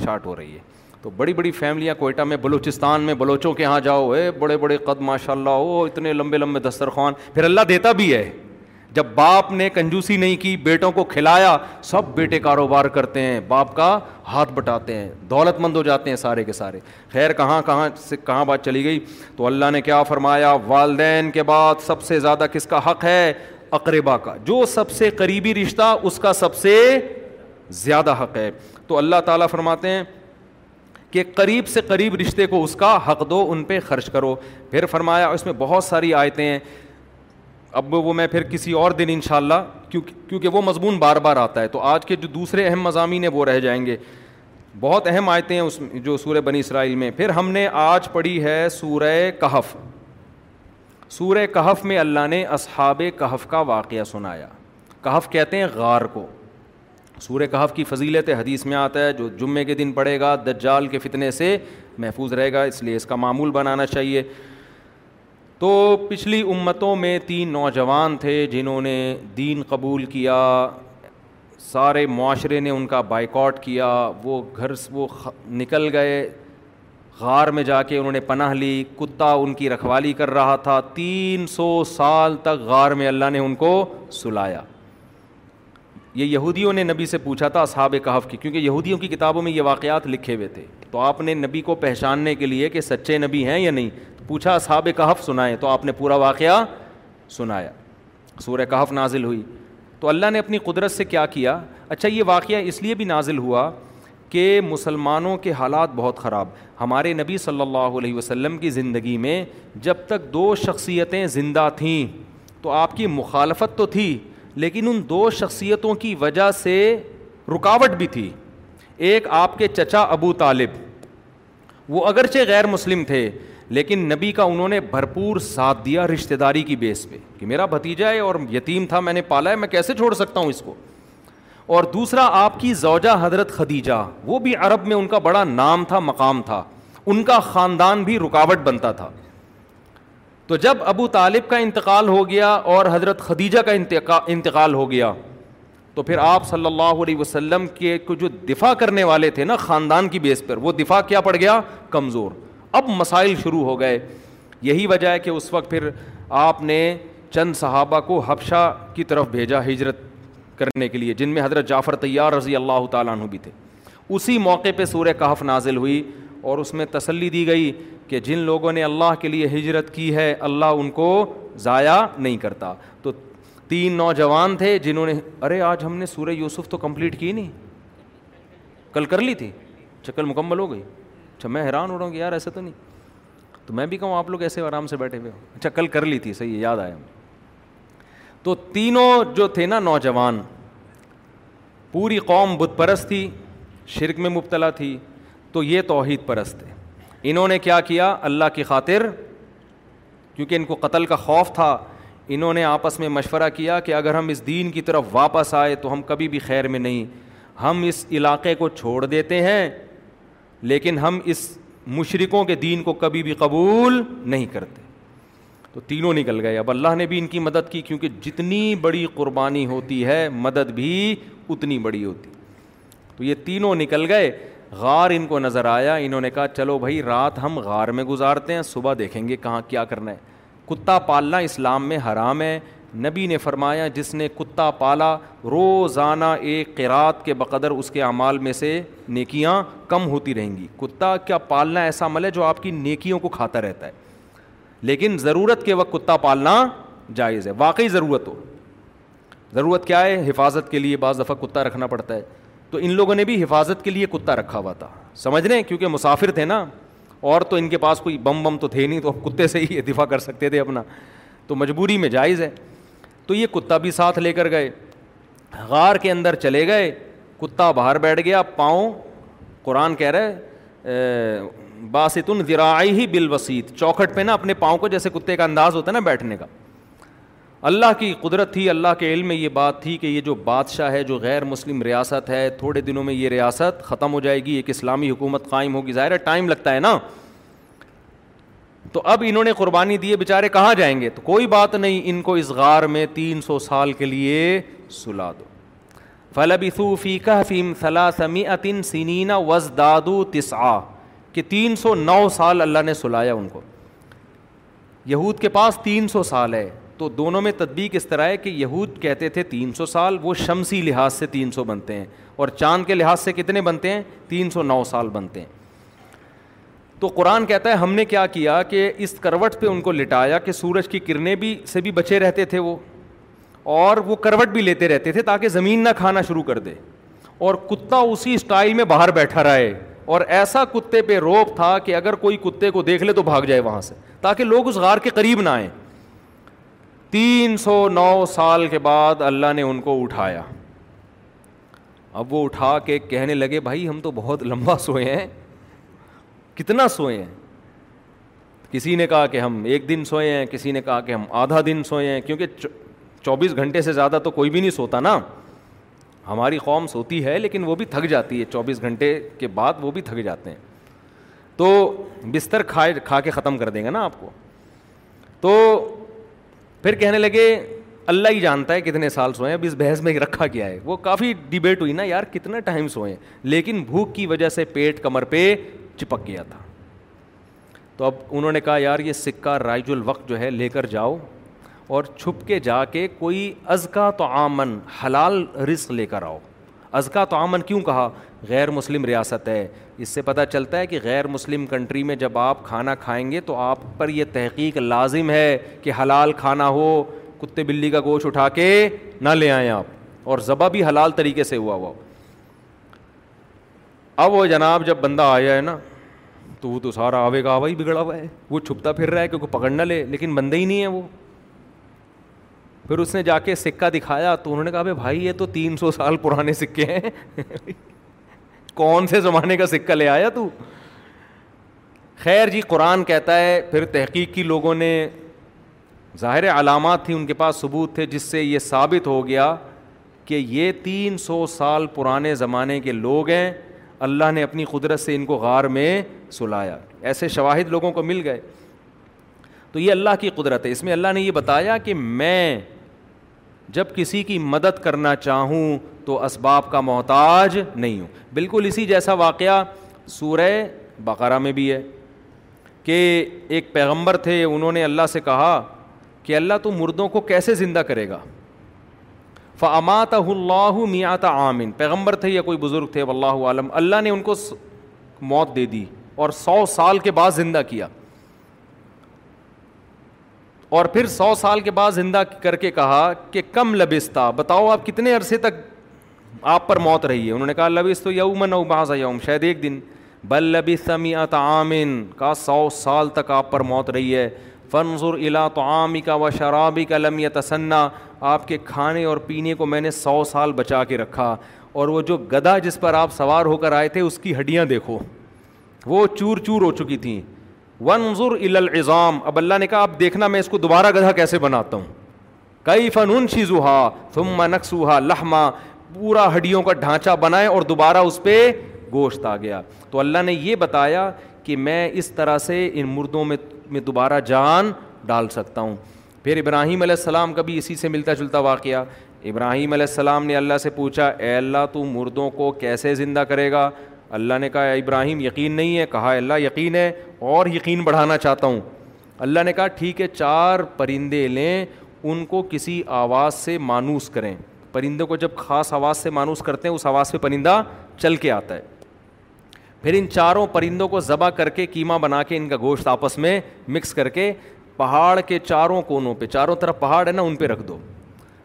شارٹ ہو رہی ہے تو بڑی بڑی فیملیاں کوئٹہ میں بلوچستان میں بلوچوں کے یہاں جاؤ ہے بڑے بڑے قد ماشاء اللہ ہو اتنے لمبے لمبے دسترخوان پھر اللہ دیتا بھی ہے جب باپ نے کنجوسی نہیں کی بیٹوں کو کھلایا سب بیٹے کاروبار کرتے ہیں باپ کا ہاتھ بٹاتے ہیں دولت مند ہو جاتے ہیں سارے کے سارے خیر کہاں کہاں سے کہاں بات چلی گئی تو اللہ نے کیا فرمایا والدین کے بعد سب سے زیادہ کس کا حق ہے اقربا کا جو سب سے قریبی رشتہ اس کا سب سے زیادہ حق ہے تو اللہ تعالیٰ فرماتے ہیں کہ قریب سے قریب رشتے کو اس کا حق دو ان پہ خرچ کرو پھر فرمایا اس میں بہت ساری آیتیں ہیں اب وہ میں پھر کسی اور دن ان شاء اللہ کیونکہ کیونکہ وہ مضمون بار بار آتا ہے تو آج کے جو دوسرے اہم مضامین ہیں وہ رہ جائیں گے بہت اہم آیتیں ہیں اس جو سورہ بنی اسرائیل میں پھر ہم نے آج پڑھی ہے سورہ کہف سورہ کہف میں اللہ نے اصحاب کہف کا واقعہ سنایا کہف کہتے ہیں غار کو سورہ کہف کی فضیلت حدیث میں آتا ہے جو جمعے کے دن پڑھے گا دجال کے فتنے سے محفوظ رہے گا اس لیے اس کا معمول بنانا چاہیے تو پچھلی امتوں میں تین نوجوان تھے جنہوں نے دین قبول کیا سارے معاشرے نے ان کا بائیکاٹ کیا وہ گھر سے وہ نکل گئے غار میں جا کے انہوں نے پناہ لی کتا ان کی رکھوالی کر رہا تھا تین سو سال تک غار میں اللہ نے ان کو سلایا یہ یہودیوں نے نبی سے پوچھا تھا اصحاب کہف کی کیونکہ یہودیوں کی کتابوں میں یہ واقعات لکھے ہوئے تھے تو آپ نے نبی کو پہچاننے کے لیے کہ سچے نبی ہیں یا نہیں پوچھا صحاب کہف سنائے تو آپ نے پورا واقعہ سنایا سورہ کہف نازل ہوئی تو اللہ نے اپنی قدرت سے کیا کیا اچھا یہ واقعہ اس لیے بھی نازل ہوا کہ مسلمانوں کے حالات بہت خراب ہمارے نبی صلی اللہ علیہ وسلم کی زندگی میں جب تک دو شخصیتیں زندہ تھیں تو آپ کی مخالفت تو تھی لیکن ان دو شخصیتوں کی وجہ سے رکاوٹ بھی تھی ایک آپ کے چچا ابو طالب وہ اگرچہ غیر مسلم تھے لیکن نبی کا انہوں نے بھرپور ساتھ دیا رشتے داری کی بیس پہ کہ میرا بھتیجا ہے اور یتیم تھا میں نے پالا ہے میں کیسے چھوڑ سکتا ہوں اس کو اور دوسرا آپ کی زوجہ حضرت خدیجہ وہ بھی عرب میں ان کا بڑا نام تھا مقام تھا ان کا خاندان بھی رکاوٹ بنتا تھا تو جب ابو طالب کا انتقال ہو گیا اور حضرت خدیجہ کا انتقال ہو گیا تو پھر آپ صلی اللہ علیہ وسلم کے جو دفاع کرنے والے تھے نا خاندان کی بیس پر وہ دفاع کیا پڑ گیا کمزور اب مسائل شروع ہو گئے یہی وجہ ہے کہ اس وقت پھر آپ نے چند صحابہ کو حبشہ کی طرف بھیجا ہجرت کرنے کے لیے جن میں حضرت جعفر طیار رضی اللہ تعالیٰ عنہ بھی تھے اسی موقع پہ سورہ کہف نازل ہوئی اور اس میں تسلی دی گئی کہ جن لوگوں نے اللہ کے لیے ہجرت کی ہے اللہ ان کو ضائع نہیں کرتا تو تین نوجوان تھے جنہوں نے ارے آج ہم نے سورہ یوسف تو کمپلیٹ کی نہیں کل کر لی تھی چکل مکمل ہو گئی اچھا میں حیران ہو رہا ہوں کہ یار ایسا تو نہیں تو میں بھی کہوں آپ لوگ ایسے آرام سے بیٹھے ہوئے ہو اچھا کل کر لی تھی صحیح ہے یاد آیا تو تینوں جو تھے نا نوجوان پوری قوم بت پرست تھی شرک میں مبتلا تھی تو یہ توحید پرست تھے انہوں نے کیا کیا اللہ کی خاطر کیونکہ ان کو قتل کا خوف تھا انہوں نے آپس میں مشورہ کیا کہ اگر ہم اس دین کی طرف واپس آئے تو ہم کبھی بھی خیر میں نہیں ہم اس علاقے کو چھوڑ دیتے ہیں لیکن ہم اس مشرقوں کے دین کو کبھی بھی قبول نہیں کرتے تو تینوں نکل گئے اب اللہ نے بھی ان کی مدد کی کیونکہ جتنی بڑی قربانی ہوتی ہے مدد بھی اتنی بڑی ہوتی تو یہ تینوں نکل گئے غار ان کو نظر آیا انہوں نے کہا چلو بھائی رات ہم غار میں گزارتے ہیں صبح دیکھیں گے کہاں کیا کرنا ہے کتا پالنا اسلام میں حرام ہے نبی نے فرمایا جس نے کتا پالا روزانہ ایک قرات کے بقدر اس کے اعمال میں سے نیکیاں کم ہوتی رہیں گی کتا کیا پالنا ایسا عمل ہے جو آپ کی نیکیوں کو کھاتا رہتا ہے لیکن ضرورت کے وقت کتا پالنا جائز ہے واقعی ضرورت ہو ضرورت کیا ہے حفاظت کے لیے بعض دفعہ کتا رکھنا پڑتا ہے تو ان لوگوں نے بھی حفاظت کے لیے کتا رکھا ہوا تھا سمجھ رہے ہیں کیونکہ مسافر تھے نا اور تو ان کے پاس کوئی بم بم تو تھے نہیں تو کتے سے ہی دفاع کر سکتے تھے اپنا تو مجبوری میں جائز ہے تو یہ کتا بھی ساتھ لے کر گئے غار کے اندر چلے گئے کتا باہر بیٹھ گیا پاؤں قرآن کہہ رہے باسطن ذراعی ہی وسیط چوکھٹ پہ نا اپنے پاؤں کو جیسے کتے کا انداز ہوتا ہے نا بیٹھنے کا اللہ کی قدرت تھی اللہ کے علم میں یہ بات تھی کہ یہ جو بادشاہ ہے جو غیر مسلم ریاست ہے تھوڑے دنوں میں یہ ریاست ختم ہو جائے گی ایک اسلامی حکومت قائم ہوگی ظاہر ہے ٹائم لگتا ہے نا تو اب انہوں نے قربانی دیے بیچارے کہاں جائیں گے تو کوئی بات نہیں ان کو اس غار میں تین سو سال کے لیے سلا دو فل صوفی کہ فیم صلا سمی اطن سنینا وز تس آ کہ تین سو نو سال اللہ نے سلایا ان کو یہود کے پاس تین سو سال ہے تو دونوں میں تدبیک اس طرح ہے کہ یہود کہتے تھے تین سو سال وہ شمسی لحاظ سے تین سو بنتے ہیں اور چاند کے لحاظ سے کتنے بنتے ہیں تین سو نو سال بنتے ہیں تو قرآن کہتا ہے ہم نے کیا کیا کہ اس کروٹ پہ ان کو لٹایا کہ سورج کی کرنیں بھی سے بھی بچے رہتے تھے وہ اور وہ کروٹ بھی لیتے رہتے تھے تاکہ زمین نہ کھانا شروع کر دے اور کتا اسی اسٹائل میں باہر بیٹھا رہے اور ایسا کتے پہ روپ تھا کہ اگر کوئی کتے کو دیکھ لے تو بھاگ جائے وہاں سے تاکہ لوگ اس غار کے قریب نہ آئیں تین سو نو سال کے بعد اللہ نے ان کو اٹھایا اب وہ اٹھا کے کہنے لگے بھائی ہم تو بہت لمبا سوئے ہیں کتنا سوئے ہیں کسی نے کہا کہ ہم ایک دن سوئے ہیں کسی نے کہا کہ ہم آدھا دن سوئے ہیں کیونکہ چوبیس گھنٹے سے زیادہ تو کوئی بھی نہیں سوتا نا ہماری قوم سوتی ہے لیکن وہ بھی تھک جاتی ہے چوبیس گھنٹے کے بعد وہ بھی تھک جاتے ہیں تو بستر کھائے کھا کے ختم کر دیں گے نا آپ کو تو پھر کہنے لگے اللہ ہی جانتا ہے کتنے سال سوئے اب اس بحث میں رکھا گیا ہے وہ کافی ڈبیٹ ہوئی نا یار کتنا ٹائم سوئے لیکن بھوک کی وجہ سے پیٹ کمر پہ چپک گیا تھا تو اب انہوں نے کہا یار یہ سکہ رائج الوقت جو ہے لے کر جاؤ اور چھپ کے جا کے کوئی ازکا تو آمن حلال رزق لے کر آؤ ازکا تو آمن کیوں کہا غیر مسلم ریاست ہے اس سے پتہ چلتا ہے کہ غیر مسلم کنٹری میں جب آپ کھانا کھائیں گے تو آپ پر یہ تحقیق لازم ہے کہ حلال کھانا ہو کتے بلی کا گوشت اٹھا کے نہ لے آئیں آپ اور ذبح بھی حلال طریقے سے ہوا ہوا اب وہ جناب جب بندہ آ جائے نا تو وہ تو سارا آوے کا آوا ہی بگڑا ہوا ہے وہ چھپتا پھر رہا ہے کیونکہ پکڑ نہ لے لیکن بندہ ہی نہیں ہے وہ پھر اس نے جا کے سکہ دکھایا تو انہوں نے کہا بھائی بھائی یہ تو تین سو سال پرانے سکے ہیں کون سے زمانے کا سکہ لے آیا تو خیر جی قرآن کہتا ہے پھر تحقیق کی لوگوں نے ظاہر علامات تھیں ان کے پاس ثبوت تھے جس سے یہ ثابت ہو گیا کہ یہ تین سو سال پرانے زمانے کے لوگ ہیں اللہ نے اپنی قدرت سے ان کو غار میں سلایا ایسے شواہد لوگوں کو مل گئے تو یہ اللہ کی قدرت ہے اس میں اللہ نے یہ بتایا کہ میں جب کسی کی مدد کرنا چاہوں تو اسباب کا محتاج نہیں ہوں بالکل اسی جیسا واقعہ سورہ بقرہ میں بھی ہے کہ ایک پیغمبر تھے انہوں نے اللہ سے کہا کہ اللہ تو مردوں کو کیسے زندہ کرے گا اللہ میات عامن پیغمبر تھے یا کوئی بزرگ تھے اللہ عالم نے ان کو موت دے دی اور سو سال کے بعد زندہ کیا اور پھر سو سال کے بعد زندہ کر کے کہا کہ کم لبستہ بتاؤ آپ کتنے عرصے تک آپ پر موت رہی ہے انہوں نے کہا لبیست تو یوم یوم شاید ایک دن بل لبی سمیت عامن کا سو سال تک آپ پر موت رہی ہے فنظر الا تو کا و شرابی کا لم یا تسنا آپ کے کھانے اور پینے کو میں نے سو سال بچا کے رکھا اور وہ جو گدا جس پر آپ سوار ہو کر آئے تھے اس کی ہڈیاں دیکھو وہ چور چور ہو چکی تھیں ون العظام اب اللہ نے کہا آپ دیکھنا میں اس کو دوبارہ گدھا کیسے بناتا ہوں کئی فنون شیزوہا فما نقص و پورا ہڈیوں کا ڈھانچہ بنائے اور دوبارہ اس پہ گوشت آ گیا تو اللہ نے یہ بتایا کہ میں اس طرح سے ان مردوں میں میں دوبارہ جان ڈال سکتا ہوں پھر ابراہیم علیہ السلام کا بھی اسی سے ملتا جلتا واقعہ ابراہیم علیہ السلام نے اللہ سے پوچھا اے اللہ تو مردوں کو کیسے زندہ کرے گا اللہ نے کہا ابراہیم یقین نہیں ہے کہا اللہ یقین ہے اور یقین بڑھانا چاہتا ہوں اللہ نے کہا ٹھیک ہے چار پرندے لیں ان کو کسی آواز سے مانوس کریں پرندے کو جب خاص آواز سے مانوس کرتے ہیں اس آواز پہ پرندہ چل کے آتا ہے پھر ان چاروں پرندوں کو ذبح کر کے قیمہ بنا کے ان کا گوشت آپس میں مکس کر کے پہاڑ کے چاروں کونوں پہ چاروں طرف پہاڑ ہے نا ان پہ رکھ دو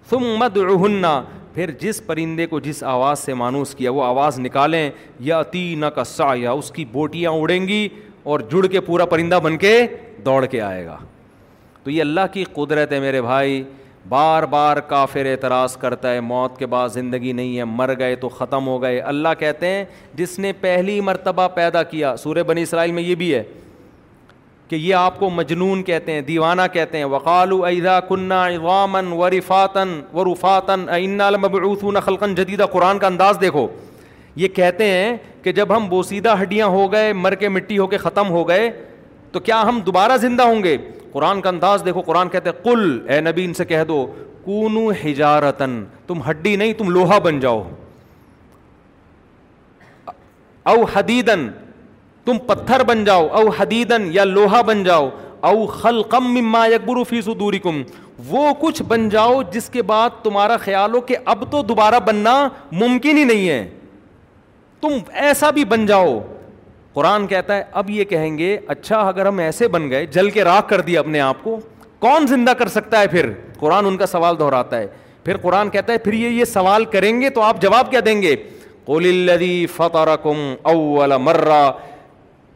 تم مد پھر جس پرندے کو جس آواز سے مانوس کیا وہ آواز نکالیں یا تینہ کسا یا اس کی بوٹیاں اڑیں گی اور جڑ کے پورا پرندہ بن کے دوڑ کے آئے گا تو یہ اللہ کی قدرت ہے میرے بھائی بار بار کافر اعتراض کرتا ہے موت کے بعد زندگی نہیں ہے مر گئے تو ختم ہو گئے اللہ کہتے ہیں جس نے پہلی مرتبہ پیدا کیا سورہ بنی اسرائیل میں یہ بھی ہے کہ یہ آپ کو مجنون کہتے ہیں دیوانہ کہتے ہیں وقال ادا کنہ عوامن و رفاتن و رفاتن عین خلقن جدیدہ قرآن کا انداز دیکھو یہ کہتے ہیں کہ جب ہم بوسیدہ ہڈیاں ہو گئے مر کے مٹی ہو کے ختم ہو گئے تو کیا ہم دوبارہ زندہ ہوں گے قرآن کا انداز دیکھو قرآن کہتے کل اے نبی ان سے کہہ دو کونو ہجارتن تم ہڈی نہیں تم لوہا بن جاؤ او حدیدن تم پتھر بن جاؤ او حدیدن یا لوہا بن جاؤ او خلقم مما یکبرو فی صدوری کم وہ کچھ بن جاؤ جس کے بعد تمہارا خیال ہو کہ اب تو دوبارہ بننا ممکن ہی نہیں ہے تم ایسا بھی بن جاؤ قرآن کہتا ہے اب یہ کہیں گے اچھا اگر ہم ایسے بن گئے جل کے راخ کر دیا اپنے آپ کو کون زندہ کر سکتا ہے پھر قرآن ان کا سوال دہراتا ہے پھر قرآن کہتا ہے پھر یہ یہ سوال کریں گے تو آپ جواب کیا دیں گے کولی فتح اول مرا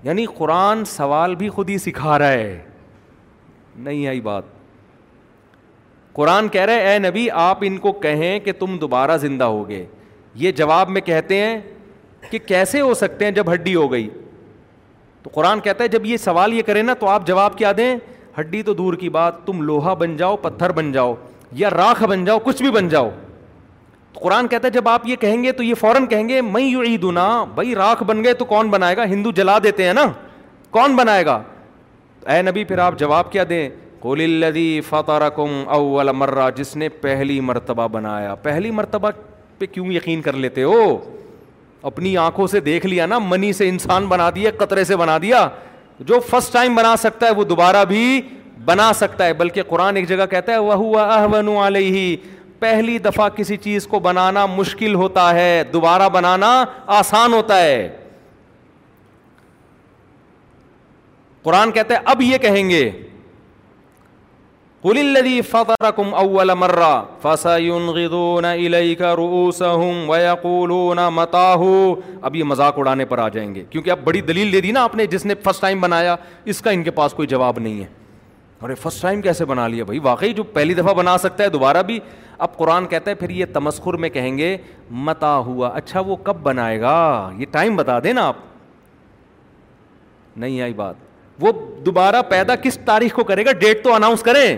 یعنی قرآن سوال بھی خود ہی سکھا رہا ہے نہیں آئی بات قرآن کہہ رہے اے نبی آپ ان کو کہیں کہ تم دوبارہ زندہ ہو گئے یہ جواب میں کہتے ہیں کہ کیسے ہو سکتے ہیں جب ہڈی ہو گئی تو قرآن کہتا ہے جب یہ سوال یہ کریں نا تو آپ جواب کیا دیں ہڈی تو دور کی بات تم لوہا بن جاؤ پتھر بن جاؤ یا راکھ بن جاؤ کچھ بھی بن جاؤ تو قرآن کہتا ہے جب آپ یہ کہیں گے تو یہ فوراً کہیں گے میں یو عید بھائی راکھ بن گئے تو کون بنائے گا ہندو جلا دیتے ہیں نا کون بنائے گا اے نبی پھر آپ جواب کیا دیں کولی فاتر اول مرہ جس نے پہلی مرتبہ بنایا پہلی مرتبہ پہ کیوں یقین کر لیتے ہو اپنی آنکھوں سے دیکھ لیا نا منی سے انسان بنا دیا قطرے سے بنا دیا جو فرسٹ ٹائم بنا سکتا ہے وہ دوبارہ بھی بنا سکتا ہے بلکہ قرآن ایک جگہ کہتا ہے وہ نال ہی پہلی دفعہ کسی چیز کو بنانا مشکل ہوتا ہے دوبارہ بنانا آسان ہوتا ہے قرآن کہتا ہے اب یہ کہیں گے قل الذي فطركم اول مره فسينغضون اليك متى هو اب یہ مذاق اڑانے پر آ جائیں گے کیونکہ اب بڑی دلیل دے دی نا آپ نے جس نے فرسٹ ٹائم بنایا اس کا ان کے پاس کوئی جواب نہیں ہے ارے فرسٹ ٹائم کیسے بنا لیا بھائی واقعی جو پہلی دفعہ بنا سکتا ہے دوبارہ بھی اب قرآن کہتا ہے پھر یہ تمسخر میں کہیں گے متا ہوا اچھا وہ کب بنائے گا یہ ٹائم بتا دیں نا آپ نہیں آئی بات وہ دوبارہ پیدا کس تاریخ کو کرے گا ڈیٹ تو اناؤنس کریں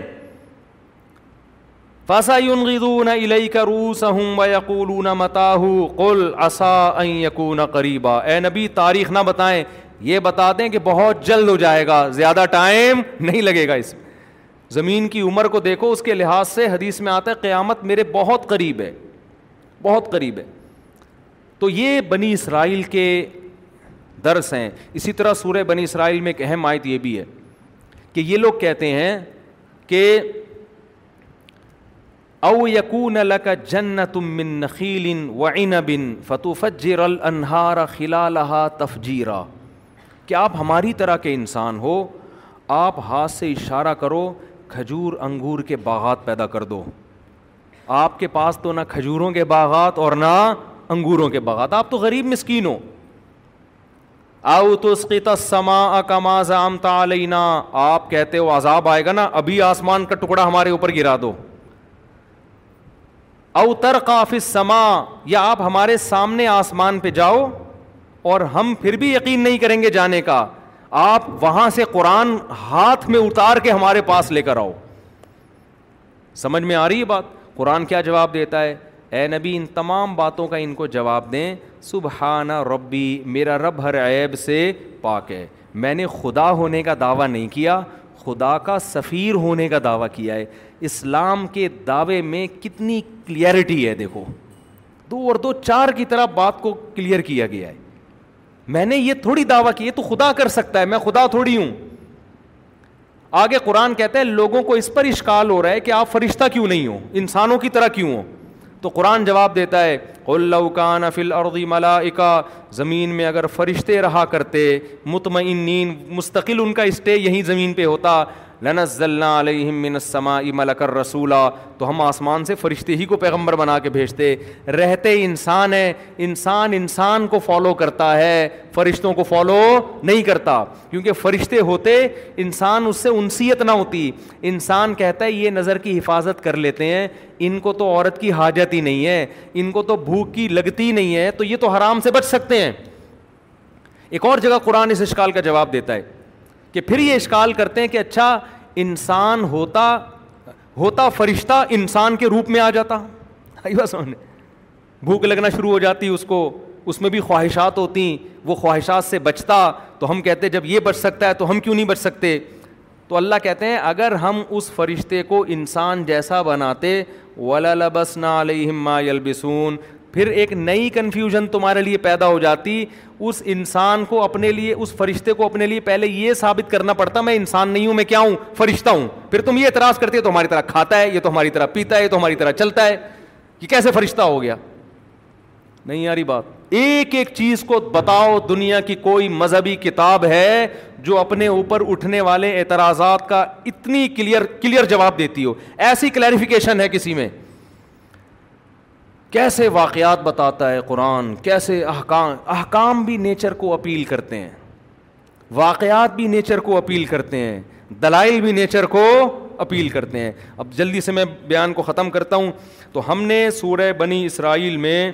فاسا نہ یق متا قریبا اے نبی تاریخ نہ بتائیں یہ بتا دیں کہ بہت جلد ہو جائے گا زیادہ ٹائم نہیں لگے گا اس میں زمین کی عمر کو دیکھو اس کے لحاظ سے حدیث میں آتا ہے قیامت میرے بہت قریب ہے بہت قریب ہے تو یہ بنی اسرائیل کے درس ہیں اسی طرح سورہ بنی اسرائیل میں ایک اہم آیت یہ بھی ہے کہ یہ لوگ کہتے ہیں کہ او من نخیل و تفجیرا کہ آپ ہماری طرح کے انسان ہو آپ ہاتھ سے اشارہ کرو کھجور انگور کے باغات پیدا کر دو آپ کے پاس تو نہ کھجوروں کے باغات اور نہ انگوروں کے باغات آپ تو غریب مسکین ہو او تو آپ کہتے ہو عذاب آئے گا نا ابھی آسمان کا ٹکڑا ہمارے اوپر گرا دو اوتر قافِ سما یا آپ ہمارے سامنے آسمان پہ جاؤ اور ہم پھر بھی یقین نہیں کریں گے جانے کا آپ وہاں سے قرآن ہاتھ میں اتار کے ہمارے پاس لے کر آؤ سمجھ میں آ رہی ہے بات قرآن کیا جواب دیتا ہے اے نبی ان تمام باتوں کا ان کو جواب دیں سبحانہ ربی میرا رب ہر عیب سے پاک ہے میں نے خدا ہونے کا دعویٰ نہیں کیا خدا کا سفیر ہونے کا دعویٰ کیا ہے اسلام کے دعوے میں کتنی کلیئرٹی ہے دیکھو دو اور دو چار کی طرح بات کو کلیئر کیا گیا ہے میں نے یہ تھوڑی دعویٰ کی ہے تو خدا کر سکتا ہے میں خدا تھوڑی ہوں آگے قرآن کہتا ہے لوگوں کو اس پر اشکال ہو رہا ہے کہ آپ فرشتہ کیوں نہیں ہو انسانوں کی طرح کیوں ہو تو قرآن جواب دیتا ہے اللہؤ کا نفل اردی ملا اکا زمین میں اگر فرشتے رہا کرتے مطمئن مستقل ان کا اسٹے یہیں زمین پہ ہوتا لنظلہ علیہ منصمہ ام الکر رسول تو ہم آسمان سے فرشتے ہی کو پیغمبر بنا کے بھیجتے رہتے انسان ہیں انسان انسان کو فالو کرتا ہے فرشتوں کو فالو نہیں کرتا کیونکہ فرشتے ہوتے انسان اس سے انسیت نہ ہوتی انسان کہتا ہے یہ نظر کی حفاظت کر لیتے ہیں ان کو تو عورت کی حاجت ہی نہیں ہے ان کو تو بھوک کی لگتی نہیں ہے تو یہ تو حرام سے بچ سکتے ہیں ایک اور جگہ قرآن اس اشکال کا جواب دیتا ہے کہ پھر یہ اشکال کرتے ہیں کہ اچھا انسان ہوتا ہوتا فرشتہ انسان کے روپ میں آ جاتا بھوک لگنا شروع ہو جاتی اس کو اس میں بھی خواہشات ہوتی وہ خواہشات سے بچتا تو ہم کہتے جب یہ بچ سکتا ہے تو ہم کیوں نہیں بچ سکتے تو اللہ کہتے ہیں اگر ہم اس فرشتے کو انسان جیسا بناتے ولل علیہم ما یلبسون پھر ایک نئی کنفیوژن تمہارے لیے پیدا ہو جاتی اس انسان کو اپنے لیے اس فرشتے کو اپنے لیے پہلے یہ ثابت کرنا پڑتا میں انسان نہیں ہوں میں کیا ہوں فرشتہ ہوں پھر تم یہ اعتراض کرتے تو ہماری طرح کھاتا ہے یہ تو ہماری طرح پیتا ہے یہ تو ہماری طرح چلتا ہے کہ کیسے فرشتہ ہو گیا نہیں یاری بات ایک ایک چیز کو بتاؤ دنیا کی کوئی مذہبی کتاب ہے جو اپنے اوپر اٹھنے والے اعتراضات کا اتنی کلیئر کلیئر جواب دیتی ہو ایسی کلیریفیکیشن ہے کسی میں کیسے واقعات بتاتا ہے قرآن کیسے احکام احکام بھی نیچر کو اپیل کرتے ہیں واقعات بھی نیچر کو اپیل کرتے ہیں دلائل بھی نیچر کو اپیل کرتے ہیں اب جلدی سے میں بیان کو ختم کرتا ہوں تو ہم نے سورہ بنی اسرائیل میں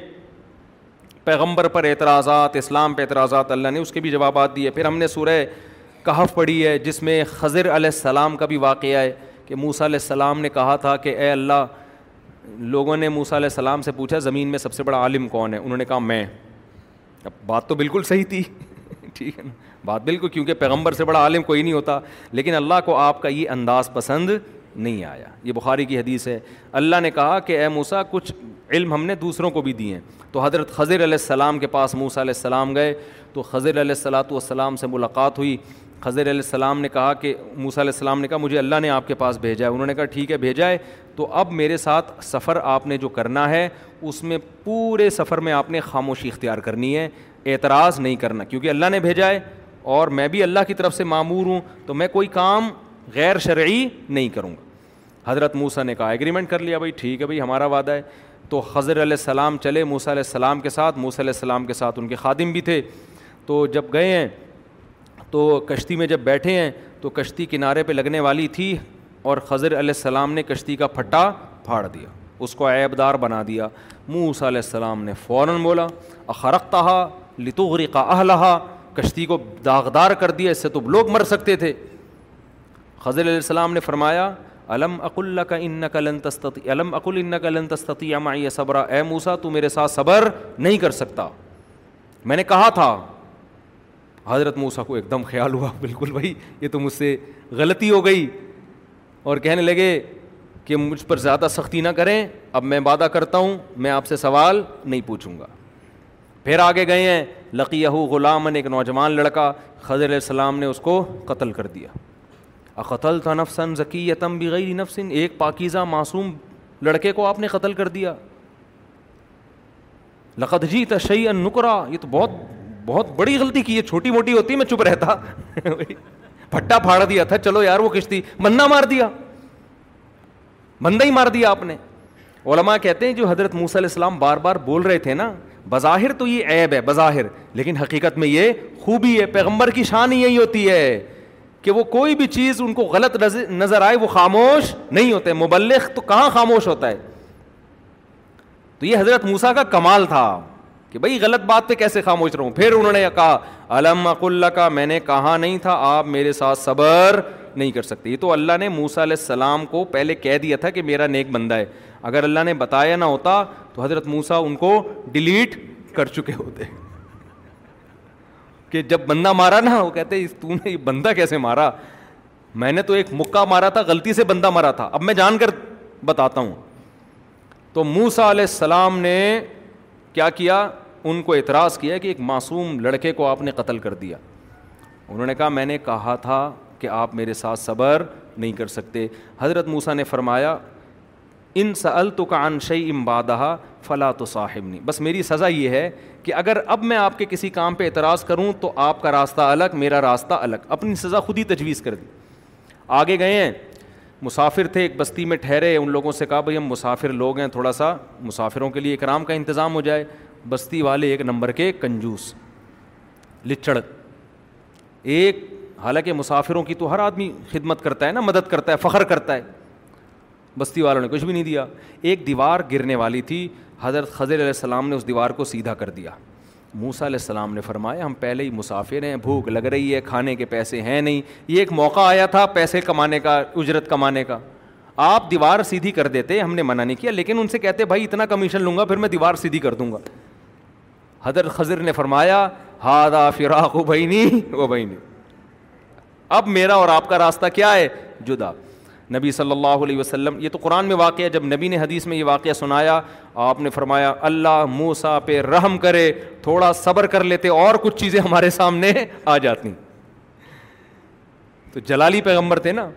پیغمبر پر اعتراضات اسلام پہ اعتراضات اللہ نے اس کے بھی جوابات دیے پھر ہم نے سورہ کہف پڑھی ہے جس میں خضر علیہ السلام کا بھی واقعہ ہے کہ موسیٰ علیہ السلام نے کہا تھا کہ اے اللہ لوگوں نے موسیٰ علیہ السلام سے پوچھا زمین میں سب سے بڑا عالم کون ہے انہوں نے کہا میں اب بات تو بالکل صحیح تھی ٹھیک ہے نا بات بالکل کیونکہ پیغمبر سے بڑا عالم کوئی نہیں ہوتا لیکن اللہ کو آپ کا یہ انداز پسند نہیں آیا یہ بخاری کی حدیث ہے اللہ نے کہا کہ اے موسا کچھ علم ہم نے دوسروں کو بھی دیے ہیں تو حضرت خضر علیہ السلام کے پاس موسیٰ علیہ السلام گئے تو خضر علیہ السلات والسلام سے ملاقات ہوئی خضر علیہ السلام نے کہا کہ موسیٰ علیہ السلام نے کہا مجھے اللہ نے آپ کے پاس بھیجا ہے انہوں نے کہا ٹھیک ہے بھیجا ہے تو اب میرے ساتھ سفر آپ نے جو کرنا ہے اس میں پورے سفر میں آپ نے خاموشی اختیار کرنی ہے اعتراض نہیں کرنا کیونکہ اللہ نے بھیجا ہے اور میں بھی اللہ کی طرف سے معمور ہوں تو میں کوئی کام غیر شرعی نہیں کروں گا حضرت موسیٰ نے کہا ایگریمنٹ کر لیا بھائی ٹھیک ہے بھائی ہمارا وعدہ ہے تو خضر علیہ السلام چلے موسیٰ علیہ السلام کے ساتھ موسیٰ علیہ السلام کے ساتھ ان کے خادم بھی تھے تو جب گئے ہیں تو کشتی میں جب بیٹھے ہیں تو کشتی کنارے پہ لگنے والی تھی اور خضر علیہ السلام نے کشتی کا پھٹا پھاڑ دیا اس کو عیب دار بنا دیا موسا علیہ السلام نے فوراً بولا اخرقت لطوغری کا اہلہا کشتی کو داغدار کر دیا اس سے تو لوگ مر سکتے تھے خضر علیہ السلام نے فرمایا علم اک اللہ کا لن دستی علم اقل ان کا لن تستی یہ صبر اے موسا تو میرے ساتھ صبر نہیں کر سکتا میں نے کہا تھا حضرت موسا کو ایک دم خیال ہوا بالکل بھائی یہ تو مجھ سے غلطی ہو گئی اور کہنے لگے کہ مجھ پر زیادہ سختی نہ کریں اب میں وعدہ کرتا ہوں میں آپ سے سوال نہیں پوچھوں گا پھر آگے گئے ہیں لقیہ غلام غلامن ایک نوجوان لڑکا خضر علیہ السلام نے اس کو قتل کر دیا اقتل تھا نفسن ذکی یتم بھی نفسن ایک پاکیزہ معصوم لڑکے کو آپ نے قتل کر دیا لقت جی تشعی نکرا یہ تو بہت بہت بڑی غلطی کی ہے چھوٹی موٹی ہوتی میں چپ رہتا پھٹا پھاڑ دیا دیا دیا تھا چلو یار وہ کشتی منا مار مار ہی آپ نے علما کہتے ہیں جو حضرت موسی علیہ السلام بار بار بول رہے تھے نا بظاہر تو یہ عیب ہے بظاہر لیکن حقیقت میں یہ خوبی ہے پیغمبر کی شان یہی ہوتی ہے کہ وہ کوئی بھی چیز ان کو غلط نظر آئے وہ خاموش نہیں ہوتے مبلغ تو کہاں خاموش ہوتا ہے تو یہ حضرت موسا کا کمال تھا کہ بھائی غلط بات پہ کیسے خاموش رہوں پھر انہوں نے کہا علم اللہ کا میں نے کہا نہیں تھا آپ میرے ساتھ صبر نہیں کر سکتے یہ تو اللہ نے موسا علیہ السلام کو پہلے کہہ دیا تھا کہ میرا نیک بندہ ہے اگر اللہ نے بتایا نہ ہوتا تو حضرت موسا ان کو ڈیلیٹ کر چکے ہوتے کہ جب بندہ مارا نا وہ کہتے تو نے یہ بندہ کیسے مارا میں نے تو ایک مکہ مارا تھا غلطی سے بندہ مارا تھا اب میں جان کر بتاتا ہوں تو موسا علیہ السلام نے کیا کیا ان کو اعتراض کیا کہ ایک معصوم لڑکے کو آپ نے قتل کر دیا انہوں نے کہا میں نے کہا تھا کہ آپ میرے ساتھ صبر نہیں کر سکتے حضرت موسا نے فرمایا ان سل تو کا انشی امبادہ فلاں تو صاحب نہیں بس میری سزا یہ ہے کہ اگر اب میں آپ کے کسی کام پہ اعتراض کروں تو آپ کا راستہ الگ میرا راستہ الگ اپنی سزا خود ہی تجویز کر دی آگے گئے ہیں مسافر تھے ایک بستی میں ٹھہرے ان لوگوں سے کہا بھائی ہم مسافر لوگ ہیں تھوڑا سا مسافروں کے لیے اکرام کا انتظام ہو جائے بستی والے ایک نمبر کے کنجوس لچڑ ایک حالانکہ مسافروں کی تو ہر آدمی خدمت کرتا ہے نا مدد کرتا ہے فخر کرتا ہے بستی والوں نے کچھ بھی نہیں دیا ایک دیوار گرنے والی تھی حضرت خضر علیہ السلام نے اس دیوار کو سیدھا کر دیا موسا علیہ السلام نے فرمایا ہم پہلے ہی مسافر ہیں بھوک لگ رہی ہے کھانے کے پیسے ہیں نہیں یہ ایک موقع آیا تھا پیسے کمانے کا اجرت کمانے کا آپ دیوار سیدھی کر دیتے ہم نے منع نہیں کیا لیکن ان سے کہتے بھائی اتنا کمیشن لوں گا پھر میں دیوار سیدھی کر دوں گا حضرت خضر نے فرمایا ہادا و بہنی اب میرا اور آپ کا راستہ کیا ہے جدا نبی صلی اللہ علیہ وسلم یہ تو قرآن میں واقعہ جب نبی نے حدیث میں یہ واقعہ سنایا آپ نے فرمایا اللہ موسا پہ رحم کرے تھوڑا صبر کر لیتے اور کچھ چیزیں ہمارے سامنے آ جاتی تو جلالی پیغمبر تھے نا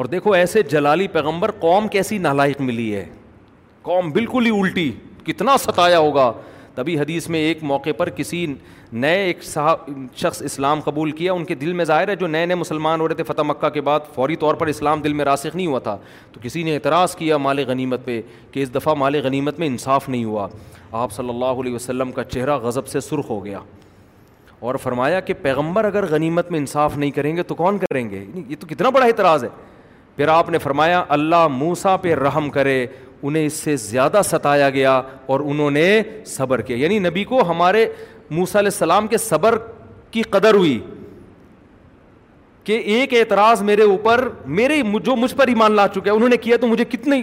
اور دیکھو ایسے جلالی پیغمبر قوم کیسی نالائق ملی ہے قوم بالکل ہی الٹی کتنا ستایا ہوگا تبھی حدیث میں ایک موقع پر کسی نئے ایک صاحب شخص اسلام قبول کیا ان کے دل میں ظاہر ہے جو نئے نئے مسلمان ہو رہے تھے فتح مکہ کے بعد فوری طور پر اسلام دل میں راسخ نہیں ہوا تھا تو کسی نے اعتراض کیا مال غنیمت پہ کہ اس دفعہ مال غنیمت میں انصاف نہیں ہوا آپ صلی اللہ علیہ وسلم کا چہرہ غضب سے سرخ ہو گیا اور فرمایا کہ پیغمبر اگر غنیمت میں انصاف نہیں کریں گے تو کون کریں گے یعنی یہ تو کتنا بڑا اعتراض ہے پھر آپ نے فرمایا اللہ موسا پہ رحم کرے انہیں اس سے زیادہ ستایا گیا اور انہوں نے صبر کیا یعنی نبی کو ہمارے موسیٰ علیہ السلام کے صبر کی قدر ہوئی کہ ایک اعتراض میرے اوپر میرے جو مجھ پر ایمان لا چکے انہوں نے کیا تو مجھے کتنی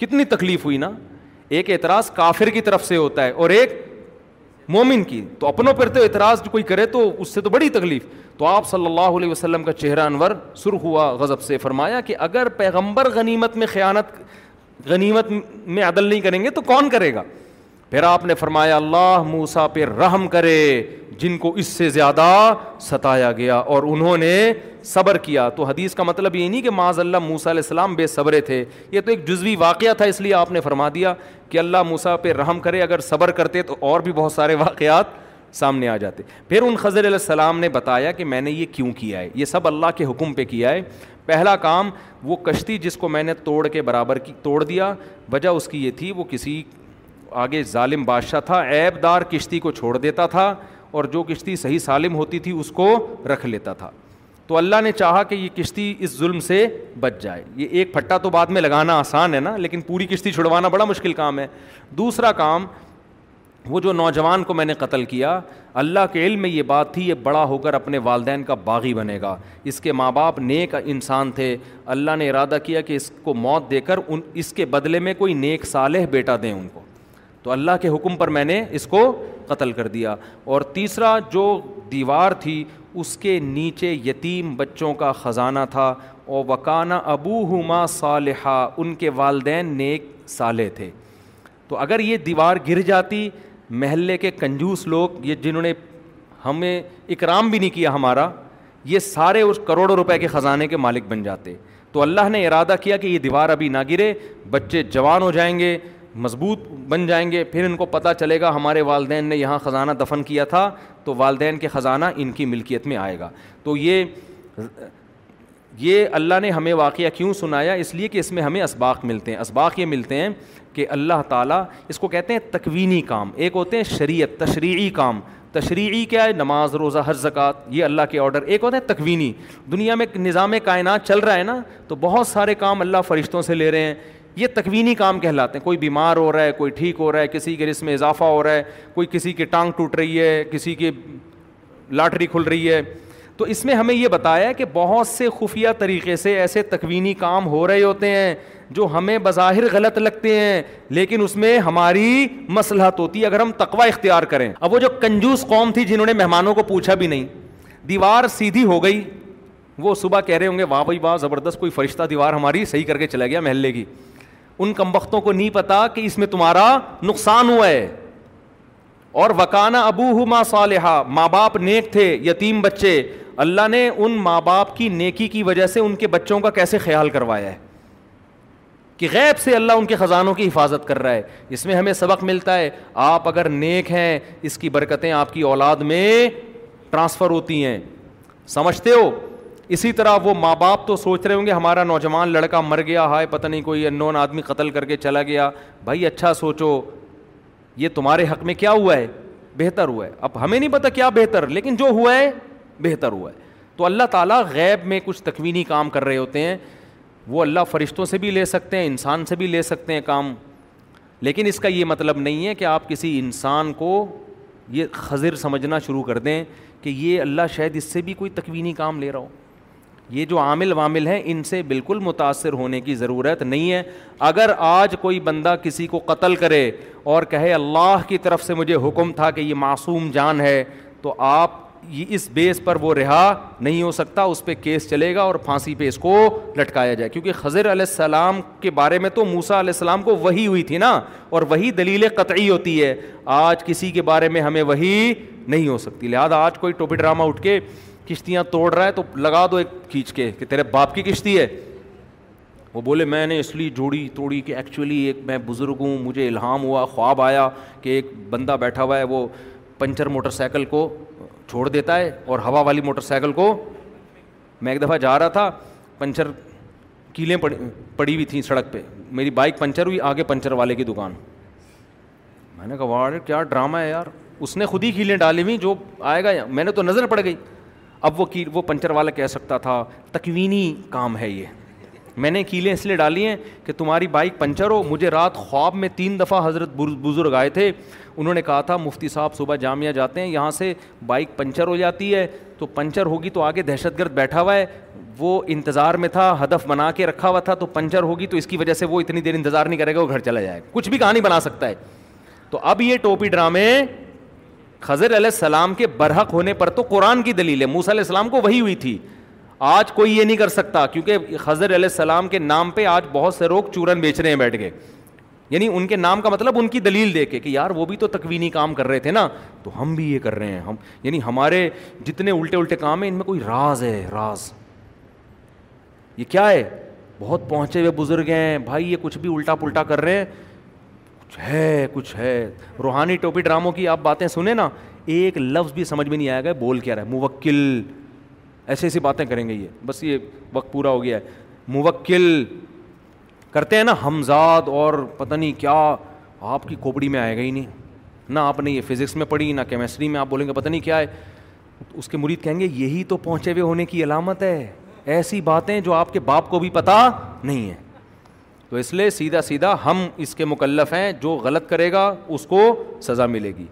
کتنی تکلیف ہوئی نا ایک اعتراض کافر کی طرف سے ہوتا ہے اور ایک مومن کی تو اپنوں پر تو اعتراض جو کوئی کرے تو اس سے تو بڑی تکلیف تو آپ صلی اللہ علیہ وسلم کا چہرہ انور سرخ ہوا غضب سے فرمایا کہ اگر پیغمبر غنیمت میں خیانت غنیمت میں عدل نہیں کریں گے تو کون کرے گا پھر آپ نے فرمایا اللہ موسا پہ رحم کرے جن کو اس سے زیادہ ستایا گیا اور انہوں نے صبر کیا تو حدیث کا مطلب یہ نہیں کہ معاذ اللہ موسا علیہ السلام بے صبرے تھے یہ تو ایک جزوی واقعہ تھا اس لیے آپ نے فرما دیا کہ اللہ موسا پہ رحم کرے اگر صبر کرتے تو اور بھی بہت سارے واقعات سامنے آ جاتے پھر ان خضر علیہ السلام نے بتایا کہ میں نے یہ کیوں کیا ہے یہ سب اللہ کے حکم پہ کیا ہے پہلا کام وہ کشتی جس کو میں نے توڑ کے برابر کی توڑ دیا وجہ اس کی یہ تھی وہ کسی آگے ظالم بادشاہ تھا ایب دار کشتی کو چھوڑ دیتا تھا اور جو کشتی صحیح سالم ہوتی تھی اس کو رکھ لیتا تھا تو اللہ نے چاہا کہ یہ کشتی اس ظلم سے بچ جائے یہ ایک پھٹا تو بعد میں لگانا آسان ہے نا لیکن پوری کشتی چھڑوانا بڑا مشکل کام ہے دوسرا کام وہ جو نوجوان کو میں نے قتل کیا اللہ کے علم میں یہ بات تھی یہ بڑا ہو کر اپنے والدین کا باغی بنے گا اس کے ماں باپ نیک انسان تھے اللہ نے ارادہ کیا کہ اس کو موت دے کر ان اس کے بدلے میں کوئی نیک صالح بیٹا دیں ان کو تو اللہ کے حکم پر میں نے اس کو قتل کر دیا اور تیسرا جو دیوار تھی اس کے نیچے یتیم بچوں کا خزانہ تھا اور وکانہ ابو ہما صالحہ ان کے والدین نیک صالح تھے تو اگر یہ دیوار گر جاتی محلے کے کنجوس لوگ یہ جنہوں نے ہمیں اکرام بھی نہیں کیا ہمارا یہ سارے اس کروڑوں روپے کے خزانے کے مالک بن جاتے تو اللہ نے ارادہ کیا کہ یہ دیوار ابھی نہ گرے بچے جوان ہو جائیں گے مضبوط بن جائیں گے پھر ان کو پتہ چلے گا ہمارے والدین نے یہاں خزانہ دفن کیا تھا تو والدین کے خزانہ ان کی ملکیت میں آئے گا تو یہ یہ اللہ نے ہمیں واقعہ کیوں سنایا اس لیے کہ اس میں ہمیں اسباق ملتے ہیں اسباق یہ ملتے ہیں کہ اللہ تعالیٰ اس کو کہتے ہیں تکوینی کام ایک ہوتے ہیں شریعت تشریعی کام تشریعی کیا ہے نماز روزہ ہر زکوٰۃ یہ اللہ کے آڈر ایک ہوتے ہیں تکوینی دنیا میں نظام کائنات چل رہا ہے نا تو بہت سارے کام اللہ فرشتوں سے لے رہے ہیں یہ تکوینی کام کہلاتے ہیں کوئی بیمار ہو رہا ہے کوئی ٹھیک ہو رہا ہے کسی کے رس میں اضافہ ہو رہا ہے کوئی کسی کی ٹانگ ٹوٹ رہی ہے کسی کی لاٹری کھل رہی ہے تو اس میں ہمیں یہ بتایا کہ بہت سے خفیہ طریقے سے ایسے تکوینی کام ہو رہے ہوتے ہیں جو ہمیں بظاہر غلط لگتے ہیں لیکن اس میں ہماری مسلحت ہوتی ہے اگر ہم تقوا اختیار کریں اب وہ جو کنجوس قوم تھی جنہوں نے مہمانوں کو پوچھا بھی نہیں دیوار سیدھی ہو گئی وہ صبح کہہ رہے ہوں گے واہ بھائی واہ زبردست کوئی فرشتہ دیوار ہماری صحیح کر کے چلا گیا محلے کی ان کمبختوں کو نہیں پتا کہ اس میں تمہارا نقصان ہوا ہے اور وکانا ابو ہما صالحہ ماں باپ نیک تھے یتیم بچے اللہ نے ان ماں باپ کی نیکی کی وجہ سے ان کے بچوں کا کیسے خیال کروایا ہے کہ غیب سے اللہ ان کے خزانوں کی حفاظت کر رہا ہے اس میں ہمیں سبق ملتا ہے آپ اگر نیک ہیں اس کی برکتیں آپ کی اولاد میں ٹرانسفر ہوتی ہیں سمجھتے ہو اسی طرح وہ ماں باپ تو سوچ رہے ہوں گے ہمارا نوجوان لڑکا مر گیا ہائے پتہ نہیں کوئی ان نون آدمی قتل کر کے چلا گیا بھائی اچھا سوچو یہ تمہارے حق میں کیا ہوا ہے بہتر ہوا ہے اب ہمیں نہیں پتا کیا بہتر لیکن جو ہوا ہے بہتر ہوا ہے تو اللہ تعالیٰ غیب میں کچھ تکوینی کام کر رہے ہوتے ہیں وہ اللہ فرشتوں سے بھی لے سکتے ہیں انسان سے بھی لے سکتے ہیں کام لیکن اس کا یہ مطلب نہیں ہے کہ آپ کسی انسان کو یہ خضر سمجھنا شروع کر دیں کہ یہ اللہ شاید اس سے بھی کوئی تکوینی کام لے رہا ہو یہ جو عامل وامل ہیں ان سے بالکل متاثر ہونے کی ضرورت نہیں ہے اگر آج کوئی بندہ کسی کو قتل کرے اور کہے اللہ کی طرف سے مجھے حکم تھا کہ یہ معصوم جان ہے تو آپ اس بیس پر وہ رہا نہیں ہو سکتا اس پہ کیس چلے گا اور پھانسی پہ اس کو لٹکایا جائے کیونکہ خضر علیہ السلام کے بارے میں تو موسا علیہ السلام کو وہی ہوئی تھی نا اور وہی دلیل قطعی ہوتی ہے آج کسی کے بارے میں ہمیں وہی نہیں ہو سکتی لہٰذا آج کوئی ٹوپی ڈرامہ اٹھ کے کشتیاں توڑ رہا ہے تو لگا دو ایک کھینچ کے کہ تیرے باپ کی کشتی ہے وہ بولے میں نے اس لیے جوڑی توڑی کہ ایکچولی ایک میں بزرگ ہوں مجھے الہام ہوا خواب آیا کہ ایک بندہ بیٹھا ہوا ہے وہ پنچر موٹر سائیکل کو چھوڑ دیتا ہے اور ہوا والی موٹر سائیکل کو میں ایک دفعہ جا رہا تھا پنچر کیلیں پڑی پڑی ہوئی تھیں سڑک پہ میری بائک پنچر ہوئی آگے پنچر والے کی دکان میں نے کہا واڑ کیا ڈرامہ ہے یار اس نے خود ہی کیلیں ڈالی ہوئیں جو آئے گا یا میں نے تو نظر پڑ گئی اب وہ کی وہ پنچر والا کہہ سکتا تھا تکوینی کام ہے یہ میں نے کیلیں اس لیے ڈالی ہیں کہ تمہاری بائک پنچر ہو مجھے رات خواب میں تین دفعہ حضرت بزرگ آئے تھے انہوں نے کہا تھا مفتی صاحب صبح جامعہ جاتے ہیں یہاں سے بائک پنچر ہو جاتی ہے تو پنچر ہوگی تو آگے دہشت گرد بیٹھا ہوا ہے وہ انتظار میں تھا ہدف بنا کے رکھا ہوا تھا تو پنچر ہوگی تو اس کی وجہ سے وہ اتنی دیر انتظار نہیں کرے گا وہ گھر چلا جائے کچھ بھی کہانی بنا سکتا ہے تو اب یہ ٹوپی ڈرامے خضر علیہ السلام کے برحق ہونے پر تو قرآن کی دلیل ہے موسیٰ علیہ السلام کو وہی ہوئی تھی آج کوئی یہ نہیں کر سکتا کیونکہ حضر علیہ السلام کے نام پہ آج بہت سے لوگ چورن بیچ رہے ہیں بیٹھ کے یعنی ان کے نام کا مطلب ان کی دلیل دے کے کہ یار وہ بھی تو تکوینی کام کر رہے تھے نا تو ہم بھی یہ کر رہے ہیں ہم یعنی ہمارے جتنے الٹے الٹے کام ہیں ان میں کوئی راز ہے راز یہ کیا ہے بہت پہنچے ہوئے بزرگ ہیں بھائی یہ کچھ بھی الٹا پلٹا کر رہے ہیں کچھ ہے کچھ ہے روحانی ٹوپی ڈراموں کی آپ باتیں سنیں نا ایک لفظ بھی سمجھ میں نہیں آیا گیا بول کیا رہا ہے موکل ایسی ایسی باتیں کریں گے یہ بس یہ وقت پورا ہو گیا ہے موکل کرتے ہیں نا ہمزاد اور پتہ نہیں کیا آپ کی کوپڑی میں آئے گا ہی نہیں نہ آپ نے یہ فزکس میں پڑھی نہ کیمسٹری میں آپ بولیں گے پتہ نہیں کیا ہے اس کے مرید کہیں گے یہی تو پہنچے ہوئے ہونے کی علامت ہے ایسی باتیں جو آپ کے باپ کو بھی پتہ نہیں ہے تو اس لیے سیدھا سیدھا ہم اس کے مکلف ہیں جو غلط کرے گا اس کو سزا ملے گی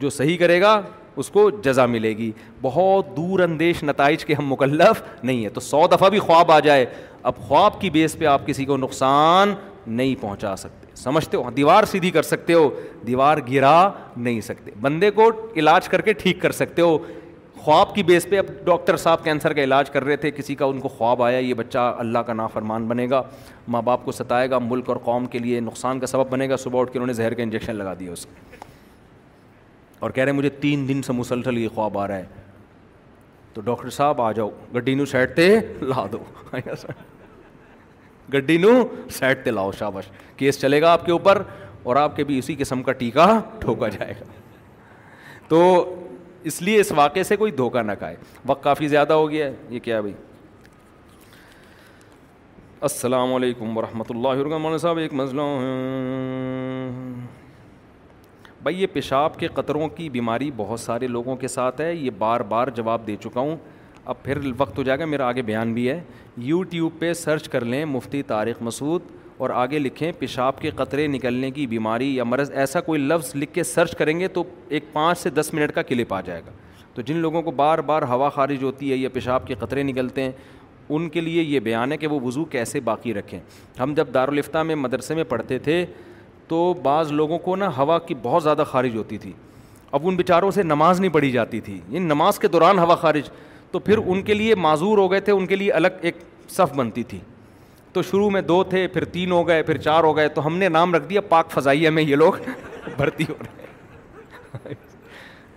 جو صحیح کرے گا اس کو جزا ملے گی بہت دور اندیش نتائج کے ہم مکلف نہیں ہیں تو سو دفعہ بھی خواب آ جائے اب خواب کی بیس پہ آپ کسی کو نقصان نہیں پہنچا سکتے سمجھتے ہو دیوار سیدھی کر سکتے ہو دیوار گرا نہیں سکتے بندے کو علاج کر کے ٹھیک کر سکتے ہو خواب کی بیس پہ اب ڈاکٹر صاحب کینسر کا علاج کر رہے تھے کسی کا ان کو خواب آیا یہ بچہ اللہ کا نا فرمان بنے گا ماں باپ کو ستائے گا ملک اور قوم کے لیے نقصان کا سبب بنے گا صبح اٹھ کے انہوں نے زہر کا انجیکشن لگا دیا اس کے اور کہہ رہے ہیں مجھے تین دن سے مسلسل یہ خواب آ رہا ہے تو ڈاکٹر صاحب آ جاؤ گڈی نو سیٹ تے لا دو گڈی نو تے لاؤ شابش کیس چلے گا آپ کے اوپر اور آپ کے بھی اسی قسم کا ٹیکہ ٹھوکا جائے گا تو اس لیے اس واقعے سے کوئی دھوکہ نہ کھائے وقت کافی زیادہ ہو گیا ہے یہ کیا بھائی السلام علیکم ورحمۃ اللہ وبرکاتہ صاحب ایک مسئلہ بھائی یہ پیشاب کے قطروں کی بیماری بہت سارے لوگوں کے ساتھ ہے یہ بار بار جواب دے چکا ہوں اب پھر وقت ہو جائے گا میرا آگے بیان بھی ہے یوٹیوب پہ سرچ کر لیں مفتی طارق مسعود اور آگے لکھیں پیشاب کے قطرے نکلنے کی بیماری یا مرض ایسا کوئی لفظ لکھ کے سرچ کریں گے تو ایک پانچ سے دس منٹ کا کلپ آ جائے گا تو جن لوگوں کو بار بار ہوا خارج ہوتی ہے یا پیشاب کے قطرے نکلتے ہیں ان کے لیے یہ بیان ہے کہ وہ وضو کیسے باقی رکھیں ہم جب دارالفتہ میں مدرسے میں پڑھتے تھے تو بعض لوگوں کو نا ہوا کی بہت زیادہ خارج ہوتی تھی اب ان بیچاروں سے نماز نہیں پڑھی جاتی تھی یہ نماز کے دوران ہوا خارج تو پھر ان کے لیے معذور ہو گئے تھے ان کے لیے الگ ایک صف بنتی تھی تو شروع میں دو تھے پھر تین ہو گئے پھر چار ہو گئے تو ہم نے نام رکھ دیا پاک فضائیہ میں یہ لوگ بھرتی ہو رہے ہیں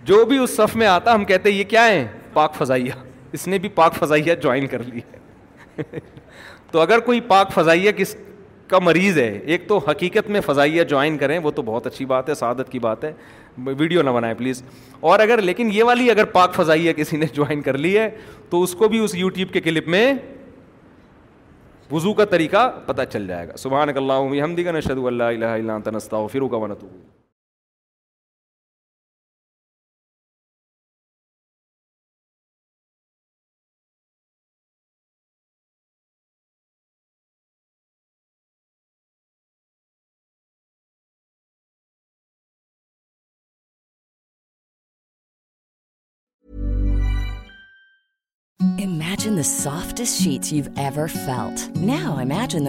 جو بھی اس صف میں آتا ہم کہتے یہ کیا ہیں پاک فضائیہ اس نے بھی پاک فضائیہ جوائن کر لی ہے تو اگر کوئی پاک فضائیہ کس کا مریض ہے ایک تو حقیقت میں فضائیہ جوائن کریں وہ تو بہت اچھی بات ہے سعادت کی بات ہے ویڈیو نہ بنائیں پلیز اور اگر لیکن یہ والی اگر پاک فضائیہ کسی نے جوائن کر لی ہے تو اس کو بھی اس یوٹیوب کے کلپ میں وضو کا طریقہ پتہ چل جائے گا سبحان اللہ ہم دیگر نشد اللہ الہ اللہ تنستہ نستغفرک و نتوب سافٹ ناجنگ